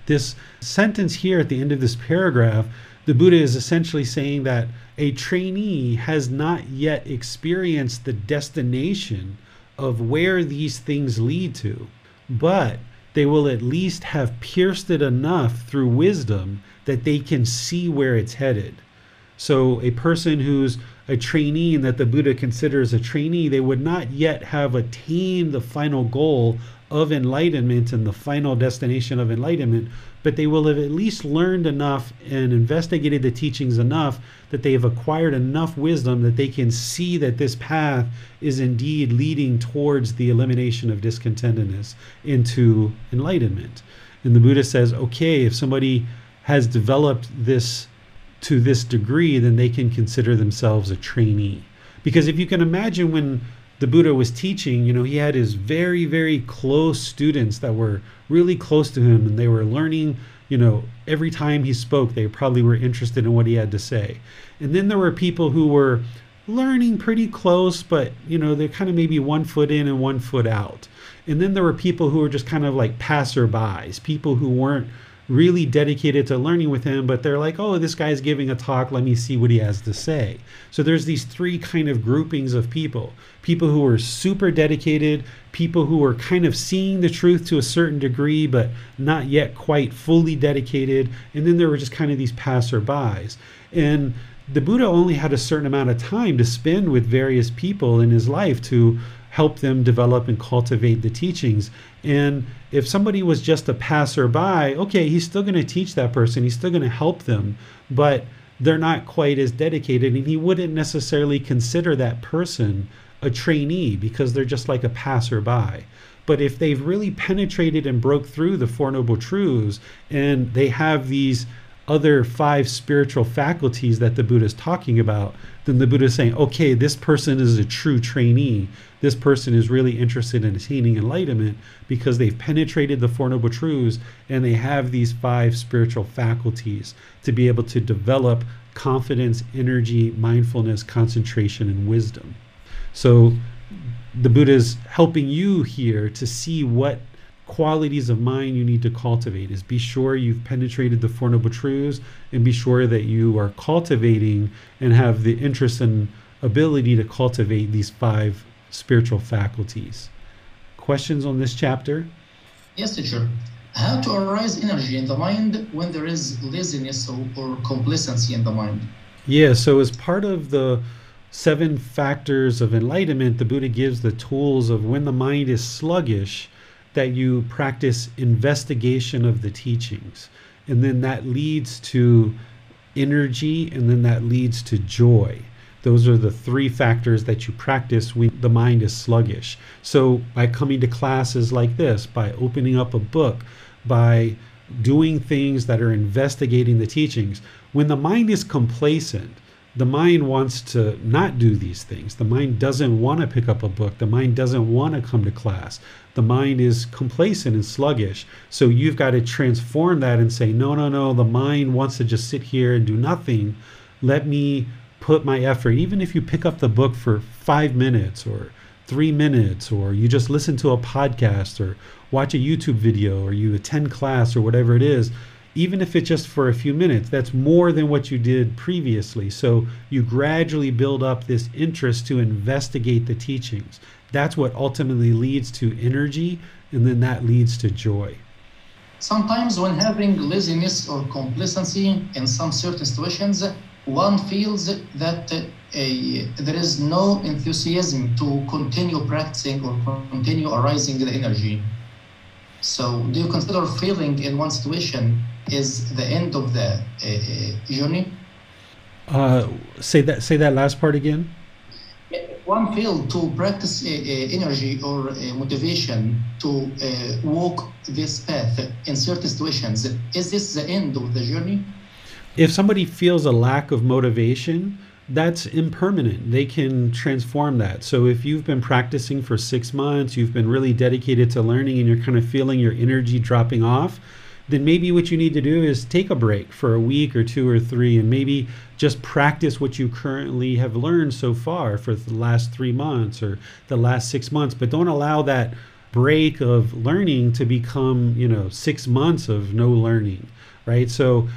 This sentence here at the end of this paragraph, the Buddha is essentially saying that a trainee has not yet experienced the destination of where these things lead to, but they will at least have pierced it enough through wisdom that they can see where it's headed. So, a person who's a trainee and that the Buddha considers a trainee, they would not yet have attained the final goal of enlightenment and the final destination of enlightenment, but they will have at least learned enough and investigated the teachings enough that they have acquired enough wisdom that they can see that this path is indeed leading towards the elimination of discontentedness into enlightenment. And the Buddha says, okay, if somebody has developed this to this degree, then they can consider themselves a trainee. Because if you can imagine when the Buddha was teaching, you know, he had his very, very close students that were really close to him and they were learning, you know, every time he spoke, they probably were interested in what he had to say. And then there were people who were learning pretty close, but, you know, they're kind of maybe one foot in and one foot out. And then there were people who were just kind of like passerbys, people who weren't really dedicated to learning with him, but they're like, oh, this guy's giving a talk. Let me see what he has to say. So there's these three kind of groupings of people people who are super dedicated, people who are kind of seeing the truth to a certain degree, but not yet quite fully dedicated. And then there were just kind of these passerbys. And the Buddha only had a certain amount of time to spend with various people in his life to help them develop and cultivate the teachings. And if somebody was just a passerby, okay, he's still going to teach that person, he's still going to help them, but they're not quite as dedicated, and he wouldn't necessarily consider that person a trainee because they're just like a passerby. But if they've really penetrated and broke through the Four Noble Truths and they have these other five spiritual faculties that the Buddha is talking about, then the Buddha is saying, okay, this person is a true trainee. This person is really interested in attaining enlightenment because they've penetrated the Four Noble Truths and they have these five spiritual faculties to be able to develop confidence, energy, mindfulness, concentration, and wisdom. So the Buddha is helping you here to see what qualities of mind you need to cultivate is be sure you've penetrated the four noble truths and be sure that you are cultivating and have the interest and ability to cultivate these five spiritual faculties. Questions on this chapter? Yes teacher. How to arise energy in the mind when there is laziness or, or complacency in the mind? Yeah so as part of the seven factors of enlightenment the buddha gives the tools of when the mind is sluggish that you practice investigation of the teachings. And then that leads to energy, and then that leads to joy. Those are the three factors that you practice when the mind is sluggish. So, by coming to classes like this, by opening up a book, by doing things that are investigating the teachings, when the mind is complacent, the mind wants to not do these things. The mind doesn't want to pick up a book. The mind doesn't want to come to class. The mind is complacent and sluggish. So you've got to transform that and say, no, no, no, the mind wants to just sit here and do nothing. Let me put my effort, even if you pick up the book for five minutes or three minutes, or you just listen to a podcast, or watch a YouTube video, or you attend class, or whatever it is, even if it's just for a few minutes, that's more than what you did previously. So you gradually build up this interest to investigate the teachings. That's what ultimately leads to energy, and then that leads to joy. Sometimes, when having laziness or complacency in some certain situations, one feels that uh, a, there is no enthusiasm to continue practicing or continue arising the energy. So, do you consider feeling in one situation is the end of the uh, journey? Uh, say that. Say that last part again. One feel to practice uh, uh, energy or uh, motivation to walk this path in certain situations. Is this the end of the journey? If somebody feels a lack of motivation, that's impermanent. They can transform that. So if you've been practicing for six months, you've been really dedicated to learning, and you're kind of feeling your energy dropping off, then maybe what you need to do is take a break for a week or two or three and maybe just practice what you currently have learned so far for the last three months or the last six months. But don't allow that break of learning to become, you know, six months of no learning, right? So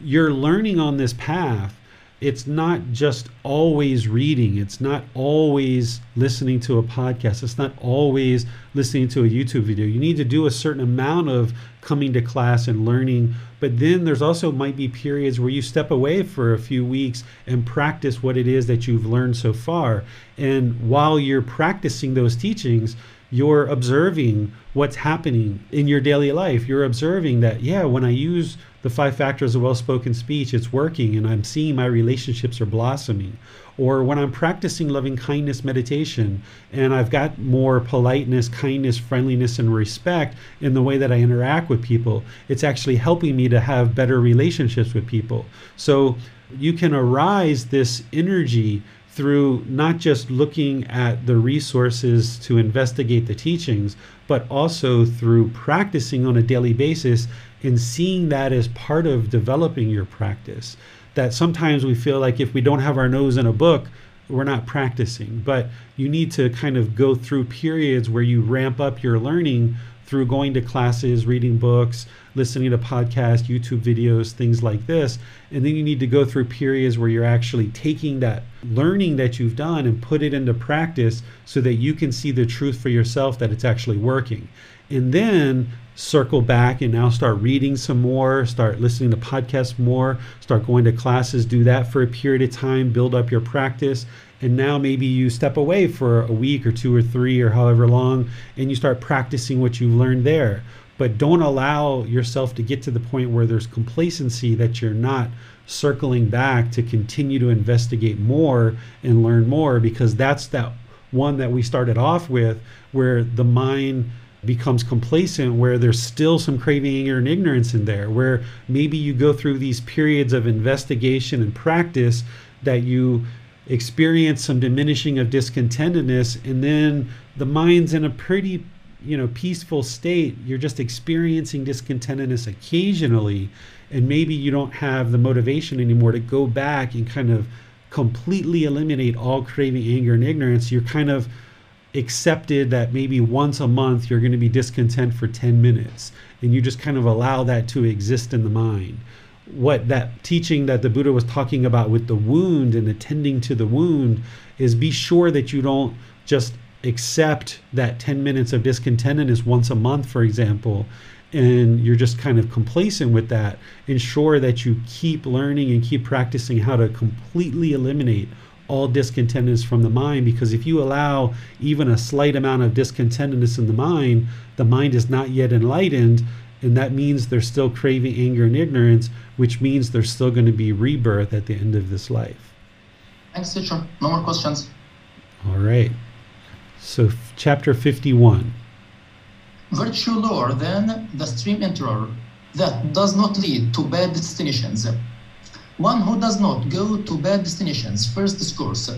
you're learning on this path it's not just always reading it's not always listening to a podcast it's not always listening to a youtube video. You need to do a certain amount of coming to class and learning but then there's also might be periods where you step away for a few weeks and practice what it is that you've learned so far. And while you're practicing those teachings you're observing what's happening in your daily life you're observing that yeah when i use the five factors of well spoken speech, it's working and I'm seeing my relationships are blossoming. Or when I'm practicing loving kindness meditation and I've got more politeness, kindness, friendliness, and respect in the way that I interact with people, it's actually helping me to have better relationships with people. So you can arise this energy through not just looking at the resources to investigate the teachings, but also through practicing on a daily basis and seeing that as part of developing your practice. That sometimes we feel like if we don't have our nose in a book, we're not practicing. But you need to kind of go through periods where you ramp up your learning through going to classes, reading books, listening to podcasts, YouTube videos, things like this. And then you need to go through periods where you're actually taking that learning that you've done and put it into practice so that you can see the truth for yourself that it's actually working. And then circle back and now start reading some more, start listening to podcasts more, start going to classes, do that for a period of time, build up your practice. And now maybe you step away for a week or two or three or however long and you start practicing what you've learned there. But don't allow yourself to get to the point where there's complacency that you're not circling back to continue to investigate more and learn more because that's that one that we started off with where the mind becomes complacent where there's still some craving anger and ignorance in there where maybe you go through these periods of investigation and practice that you experience some diminishing of discontentedness and then the mind's in a pretty you know peaceful state. You're just experiencing discontentedness occasionally and maybe you don't have the motivation anymore to go back and kind of completely eliminate all craving anger and ignorance. You're kind of accepted that maybe once a month you're going to be discontent for 10 minutes and you just kind of allow that to exist in the mind what that teaching that the buddha was talking about with the wound and attending to the wound is be sure that you don't just accept that 10 minutes of discontentedness once a month for example and you're just kind of complacent with that. Ensure that you keep learning and keep practicing how to completely eliminate all discontentedness from the mind because if you allow even a slight amount of discontentedness in the mind, the mind is not yet enlightened, and that means they're still craving anger and ignorance, which means there's still going to be rebirth at the end of this life. Thanks, teacher. No more questions. All right. So, f- chapter 51. Virtue lower than the stream enterer that does not lead to bad destinations one who does not go to bad destinations. First discourse.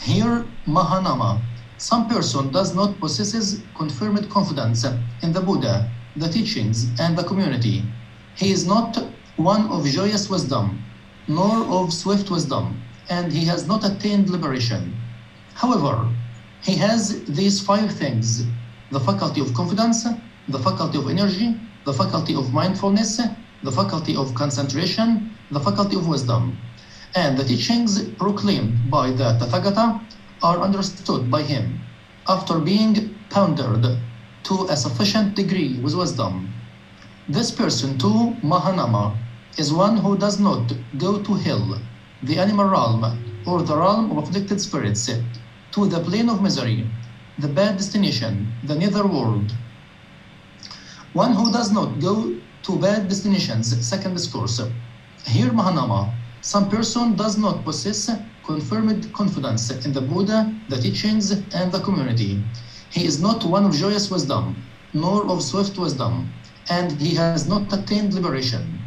Here, Mahanama. Some person does not possesses confirmed confidence in the Buddha, the teachings, and the community. He is not one of joyous wisdom, nor of swift wisdom, and he has not attained liberation. However, He has these five things the faculty of confidence, the faculty of energy, the faculty of mindfulness, the faculty of concentration, the faculty of wisdom. And the teachings proclaimed by the Tathagata are understood by him after being pondered to a sufficient degree with wisdom. This person too, Mahanama, is one who does not go to hell, the animal realm, or the realm of afflicted spirits, to the plane of misery, the bad destination, the nether world. One who does not go to bad destinations, second discourse. Here, Mahanama, some person does not possess confirmed confidence in the Buddha, the teachings, and the community. He is not one of joyous wisdom, nor of swift wisdom, and he has not attained liberation.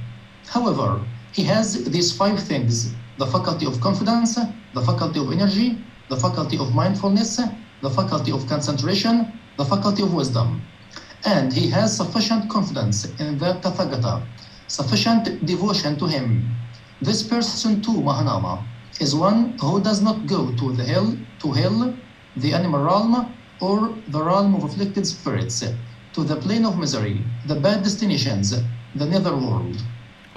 However, he has these five things the faculty of confidence, the faculty of energy, the faculty of mindfulness, the faculty of concentration, the faculty of wisdom. And he has sufficient confidence in the Tathagata, sufficient devotion to him. This person too, Mahanama, is one who does not go to the hell, to hell, the animal realm, or the realm of afflicted spirits, to the plane of misery, the bad destinations, the nether world.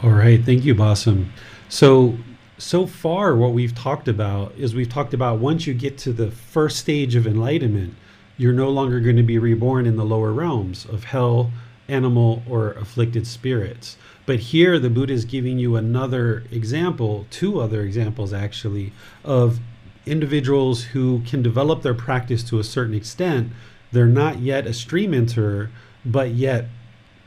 All right, thank you, Bassam. So, so far, what we've talked about is we've talked about once you get to the first stage of enlightenment, you're no longer going to be reborn in the lower realms of hell, animal, or afflicted spirits. But here, the Buddha is giving you another example, two other examples actually, of individuals who can develop their practice to a certain extent. They're not yet a stream enterer, but yet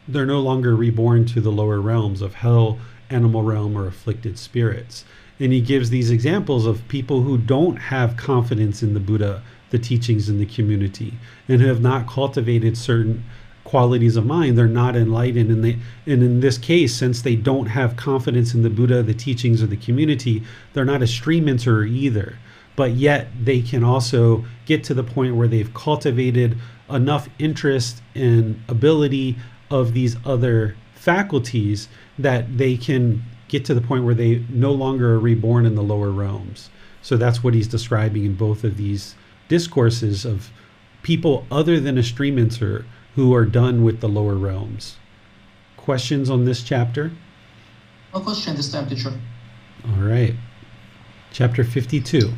they're no longer reborn to the lower realms of hell, animal realm, or afflicted spirits. And he gives these examples of people who don't have confidence in the Buddha, the teachings in the community, and have not cultivated certain qualities of mind. They're not enlightened. And, they, and in this case, since they don't have confidence in the Buddha, the teachings of the community, they're not a stream enterer either. But yet they can also get to the point where they've cultivated enough interest and ability of these other faculties that they can get to the point where they no longer are reborn in the lower realms. So that's what he's describing in both of these discourses of people other than a stream enterer who are done with the lower realms. Questions on this chapter? No question this time, teacher. All right. Chapter 52.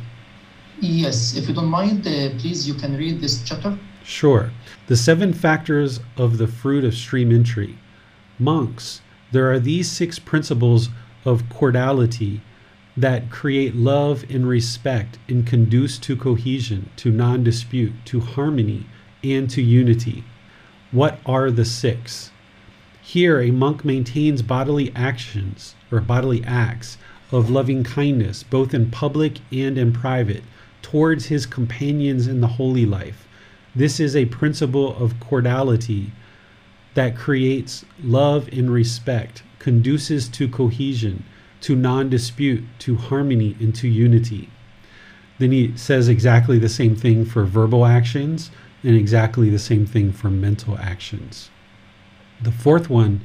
Yes, if you don't mind, uh, please, you can read this chapter. Sure. The seven factors of the fruit of stream entry. Monks, there are these six principles of cordiality that create love and respect and conduce to cohesion, to non dispute, to harmony, and to unity. What are the six? Here, a monk maintains bodily actions or bodily acts of loving kindness, both in public and in private, towards his companions in the holy life. This is a principle of cordiality that creates love and respect, conduces to cohesion, to non dispute, to harmony, and to unity. Then he says exactly the same thing for verbal actions and exactly the same thing for mental actions. The fourth one,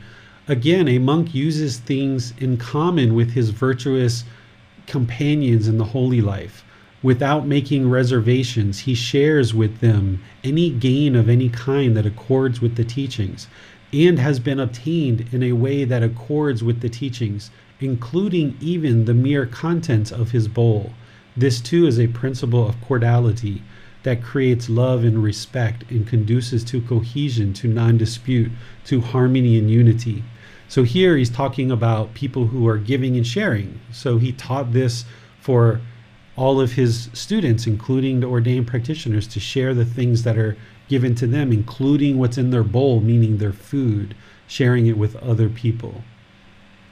again, a monk uses things in common with his virtuous companions in the holy life. Without making reservations, he shares with them any gain of any kind that accords with the teachings and has been obtained in a way that accords with the teachings, including even the mere contents of his bowl. This too is a principle of cordiality that creates love and respect and conduces to cohesion, to non dispute, to harmony and unity. So here he's talking about people who are giving and sharing. So he taught this for all of his students, including the ordained practitioners, to share the things that are given to them, including what's in their bowl, meaning their food, sharing it with other people.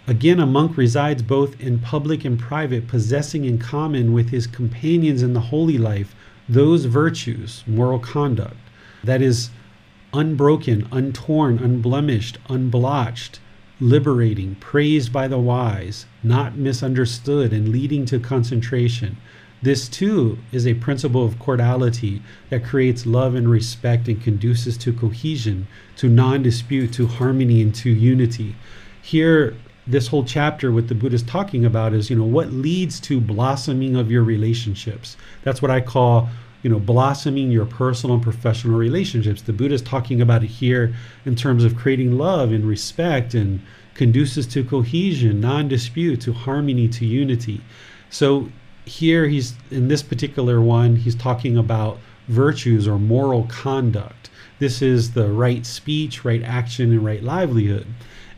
Again, a monk resides both in public and private, possessing in common with his companions in the holy life those virtues, moral conduct, that is unbroken, untorn, unblemished, unblotched, liberating, praised by the wise, not misunderstood, and leading to concentration. This too is a principle of cordiality that creates love and respect and conduces to cohesion, to non dispute, to harmony, and to unity. Here, this whole chapter, what the Buddha is talking about is, you know, what leads to blossoming of your relationships. That's what I call you know, blossoming your personal and professional relationships. The Buddha is talking about it here in terms of creating love and respect and conduces to cohesion, non dispute, to harmony, to unity. So here he's in this particular one, he's talking about virtues or moral conduct. This is the right speech, right action, and right livelihood.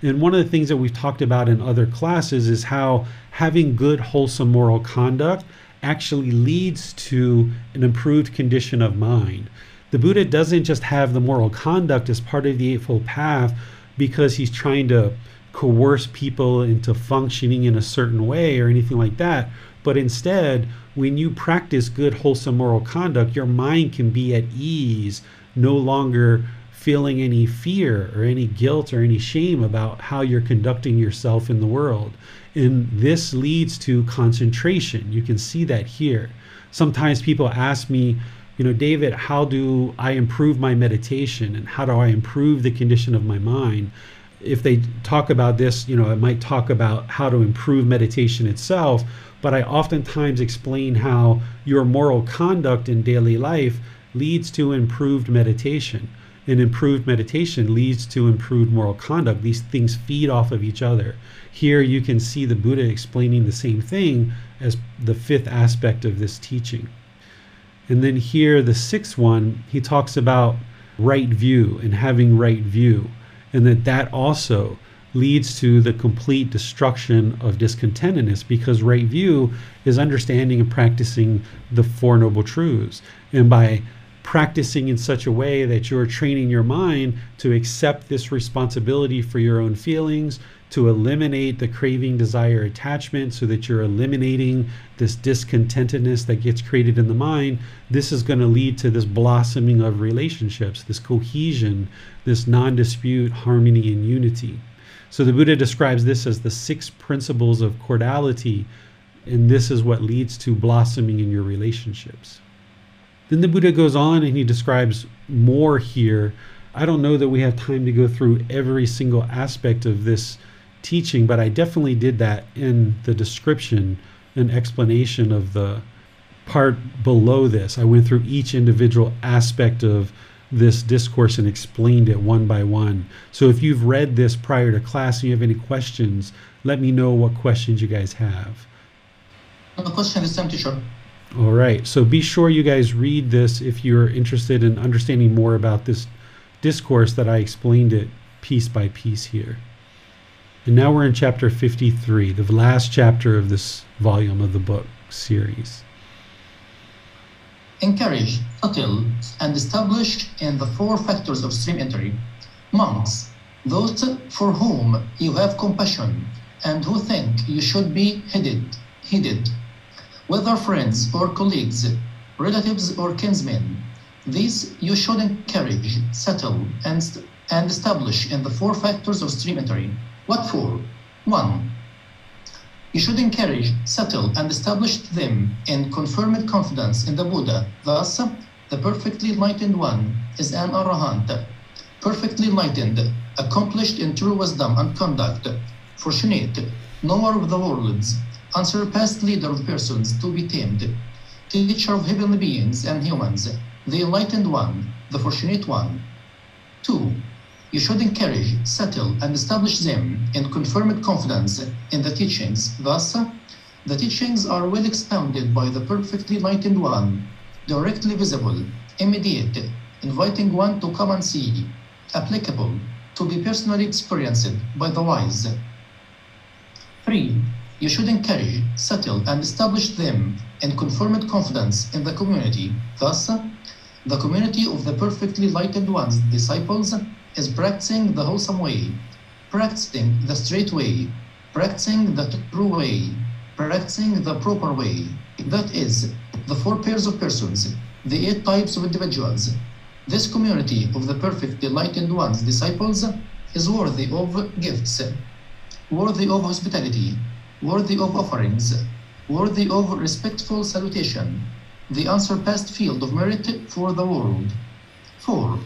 And one of the things that we've talked about in other classes is how having good, wholesome moral conduct actually leads to an improved condition of mind. The Buddha doesn't just have the moral conduct as part of the Eightfold Path because he's trying to coerce people into functioning in a certain way or anything like that. But instead, when you practice good, wholesome moral conduct, your mind can be at ease, no longer feeling any fear or any guilt or any shame about how you're conducting yourself in the world. And this leads to concentration. You can see that here. Sometimes people ask me, you know, David, how do I improve my meditation and how do I improve the condition of my mind? If they talk about this, you know, I might talk about how to improve meditation itself, but I oftentimes explain how your moral conduct in daily life leads to improved meditation. And improved meditation leads to improved moral conduct. These things feed off of each other. Here you can see the Buddha explaining the same thing as the fifth aspect of this teaching. And then here, the sixth one, he talks about right view and having right view, and that that also leads to the complete destruction of discontentedness because right view is understanding and practicing the Four Noble Truths. And by practicing in such a way that you're training your mind to accept this responsibility for your own feelings, to eliminate the craving, desire, attachment so that you're eliminating this discontentedness that gets created in the mind, this is going to lead to this blossoming of relationships, this cohesion, this non dispute, harmony, and unity. So the Buddha describes this as the six principles of cordiality, and this is what leads to blossoming in your relationships. Then the Buddha goes on and he describes more here. I don't know that we have time to go through every single aspect of this teaching, but I definitely did that in the description and explanation of the part below this. I went through each individual aspect of this discourse and explained it one by one. So if you've read this prior to class and you have any questions, let me know what questions you guys have. No question is empty, sure. All right. So be sure you guys read this if you're interested in understanding more about this discourse that I explained it piece by piece here. And now we're in chapter 53, the last chapter of this volume of the book series. Encourage, settle, and establish in the four factors of stream entry monks, those for whom you have compassion and who think you should be heeded, heeded, whether friends or colleagues, relatives or kinsmen. These you should encourage, settle, and, and establish in the four factors of stream entry. What for? 1. You should encourage, settle, and establish them in confirmed confidence in the Buddha. Thus, the perfectly enlightened one is an arahant, perfectly enlightened, accomplished in true wisdom and conduct, fortunate, knower of the worlds, unsurpassed leader of persons to be tamed, teacher of heavenly beings and humans, the enlightened one, the fortunate one. 2 you should encourage, settle, and establish them in confirmed confidence in the teachings. Thus, the teachings are well expounded by the perfectly enlightened one, directly visible, immediate, inviting one to come and see, applicable, to be personally experienced by the wise. 3. You should encourage, settle, and establish them in confirmed confidence in the community. Thus, the community of the perfectly enlightened one's disciples is practicing the wholesome way, practicing the straight way, practicing the true way, practicing the proper way. That is, the four pairs of persons, the eight types of individuals. This community of the perfect enlightened ones, disciples, is worthy of gifts, worthy of hospitality, worthy of offerings, worthy of respectful salutation, the unsurpassed field of merit for the world. 4.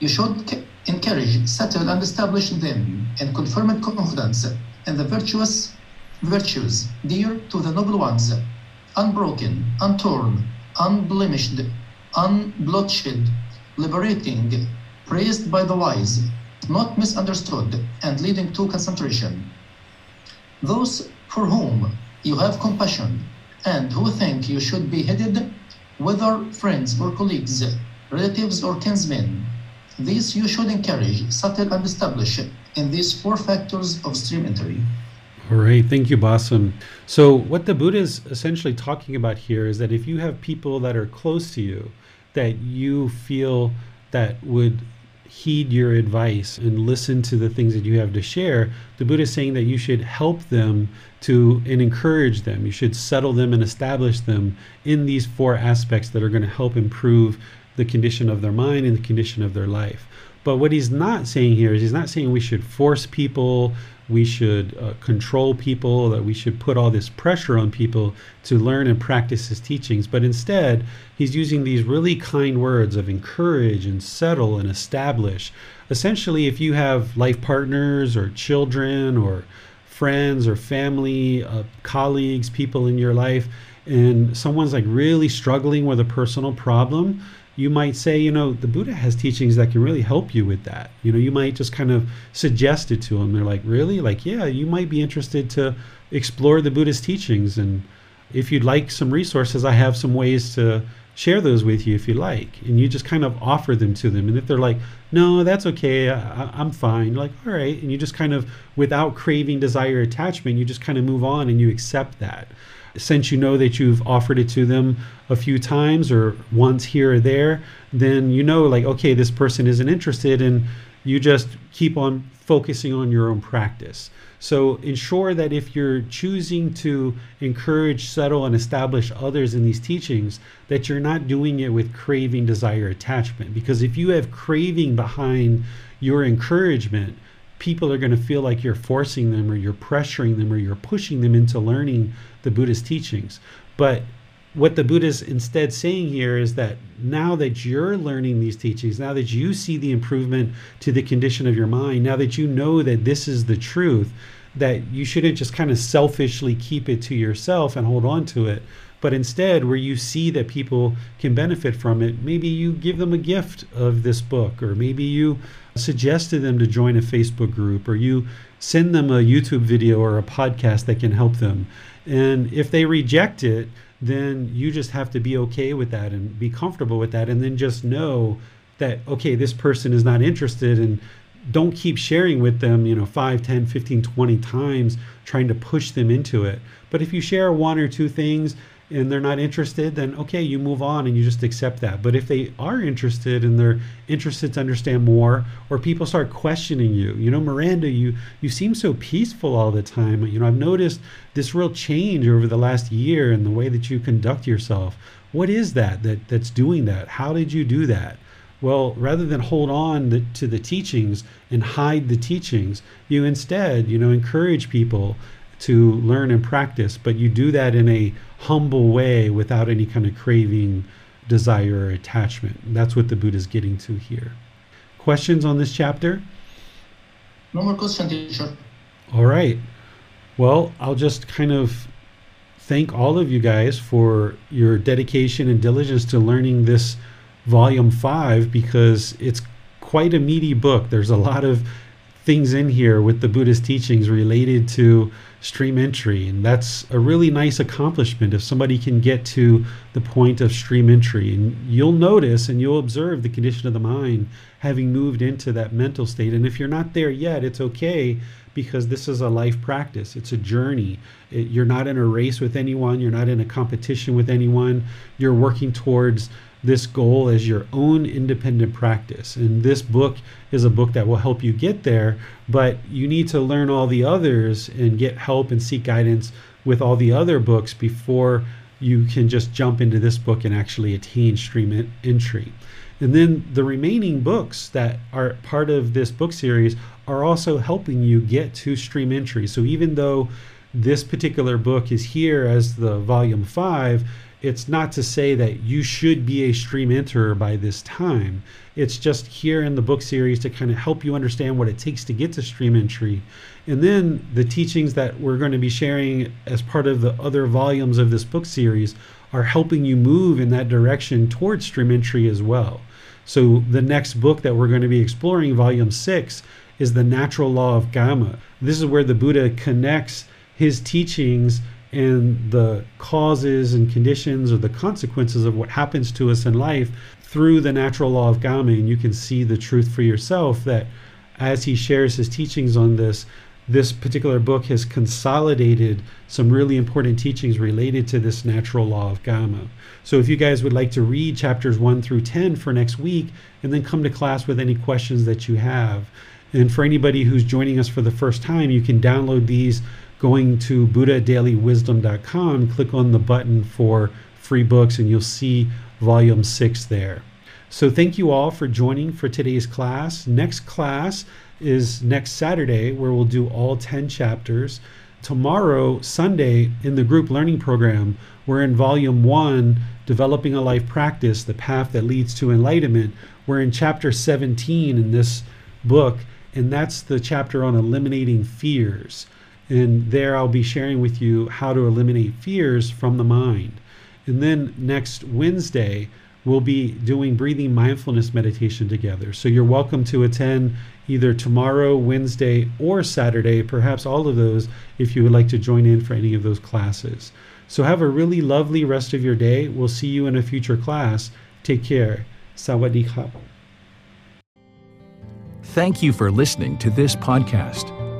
You should encourage, settle, and establish them in confirmed confidence in the virtuous virtues dear to the noble ones, unbroken, untorn, unblemished, unblotched, liberating, praised by the wise, not misunderstood, and leading to concentration. Those for whom you have compassion and who think you should be headed, whether friends or colleagues, relatives or kinsmen, these you should encourage, settle, and establish in these four factors of stream entry. All right, thank you, Basim. So, what the Buddha is essentially talking about here is that if you have people that are close to you, that you feel that would heed your advice and listen to the things that you have to share, the Buddha is saying that you should help them to and encourage them. You should settle them and establish them in these four aspects that are going to help improve the condition of their mind and the condition of their life. But what he's not saying here is he's not saying we should force people, we should uh, control people, that we should put all this pressure on people to learn and practice his teachings. But instead, he's using these really kind words of encourage and settle and establish. Essentially, if you have life partners or children or friends or family, uh, colleagues, people in your life, and someone's like really struggling with a personal problem, you might say, you know, the Buddha has teachings that can really help you with that. You know, you might just kind of suggest it to them. They're like, really? Like, yeah, you might be interested to explore the Buddha's teachings. And if you'd like some resources, I have some ways to share those with you if you like. And you just kind of offer them to them. And if they're like, no, that's okay, I, am fine, You're like, all right. And you just kind of, without craving, desire, attachment, you just kind of move on and you accept that since you know that you've offered it to them a few times or once here or there, then you know, like, okay, this person isn't interested, and you just keep on focusing on your own practice. So ensure that if you're choosing to encourage, settle, and establish others in these teachings, that you're not doing it with craving, desire, attachment. Because if you have craving behind your encouragement, people are going to feel like you're forcing them or you're pressuring them or you're pushing them into learning the Buddha's teachings. But what the Buddha is instead saying here is that now that you're learning these teachings, now that you see the improvement to the condition of your mind, now that you know that this is the truth, that you shouldn't just kind of selfishly keep it to yourself and hold on to it, but instead, where you see that people can benefit from it, maybe you give them a gift of this book, or maybe you suggest to them to join a Facebook group, or you send them a YouTube video or a podcast that can help them. And if they reject it, then you just have to be okay with that and be comfortable with that. And then just know that, okay, this person is not interested and don't keep sharing with them, you know, 5, 10, 15, 20 times trying to push them into it. But if you share one or two things and they're not interested, then okay, you move on and you just accept that. But if they are interested and they're interested to understand more, or people start questioning you, you know, Miranda, you you seem so peaceful all the time. You know, I've noticed this real change over the last year in the way that you conduct yourself. What is that that that's doing that? How did you do that? Well, rather than hold on the, to the teachings and hide the teachings, you instead, you know, encourage people to learn and practice, but you do that in a humble way without any kind of craving, desire, or attachment. That's what the Buddha is getting to here. Questions on this chapter? No more questions, teacher. All right. Well, I'll just kind of thank all of you guys for your dedication and diligence to learning this volume five because it's quite a meaty book. There's a lot of things in here with the Buddhist teachings related to stream entry. And that's a really nice accomplishment if somebody can get to the point of stream entry. And you'll notice and you'll observe the condition of the mind having moved into that mental state. And if you're not there yet, it's okay because this is a life practice. It's a journey. It, you're not in a race with anyone, you're not in a competition with anyone. You're working towards this goal as your own independent practice. And this book is a book that will help you get there, but you need to learn all the others and get help and seek guidance with all the other books before you can just jump into this book and actually attain stream entry. And then the remaining books that are part of this book series are also helping you get to stream entry. So even though this particular book is here as the volume five, it's not to say that you should be a stream enterer by this time. It's just here in the book series to kind of help you understand what it takes to get to stream entry. And then the teachings that we're going to be sharing as part of the other volumes of this book series are helping you move in that direction towards stream entry as well. So the next book that we're going to be exploring, volume six, is the natural law of Kamma. This is where the Buddha connects his teachings and the causes and conditions or the consequences of what happens to us in life through the natural law of Kamma. And you can see the truth for yourself that as he shares his teachings on this, this particular book has consolidated some really important teachings related to this natural law of Kamma. So if you guys would like to read chapters 1 through 10 for next week and then come to class with any questions that you have. And for anybody who's joining us for the first time, you can download these going to buddhadailywisdom.com, click on the button for free books, and you'll see volume 6 there. So thank you all for joining for today's class. Next class is next Saturday, where we'll do all 10 chapters. Tomorrow, Sunday, in the group learning program, we're in volume one, Developing a Life Practice, the path that leads to enlightenment. We're in chapter 17 in this book, and that's the chapter on eliminating fears. And there I'll be sharing with you how to eliminate fears from the mind. And then next Wednesday, we'll be doing breathing mindfulness meditation together. So you're welcome to attend either tomorrow, Wednesday, or Saturday, perhaps all of those, if you would like to join in for any of those classes. So have a really lovely rest of your day. We'll see you in a future class. Take care. Sawadee Thank you for listening to this podcast.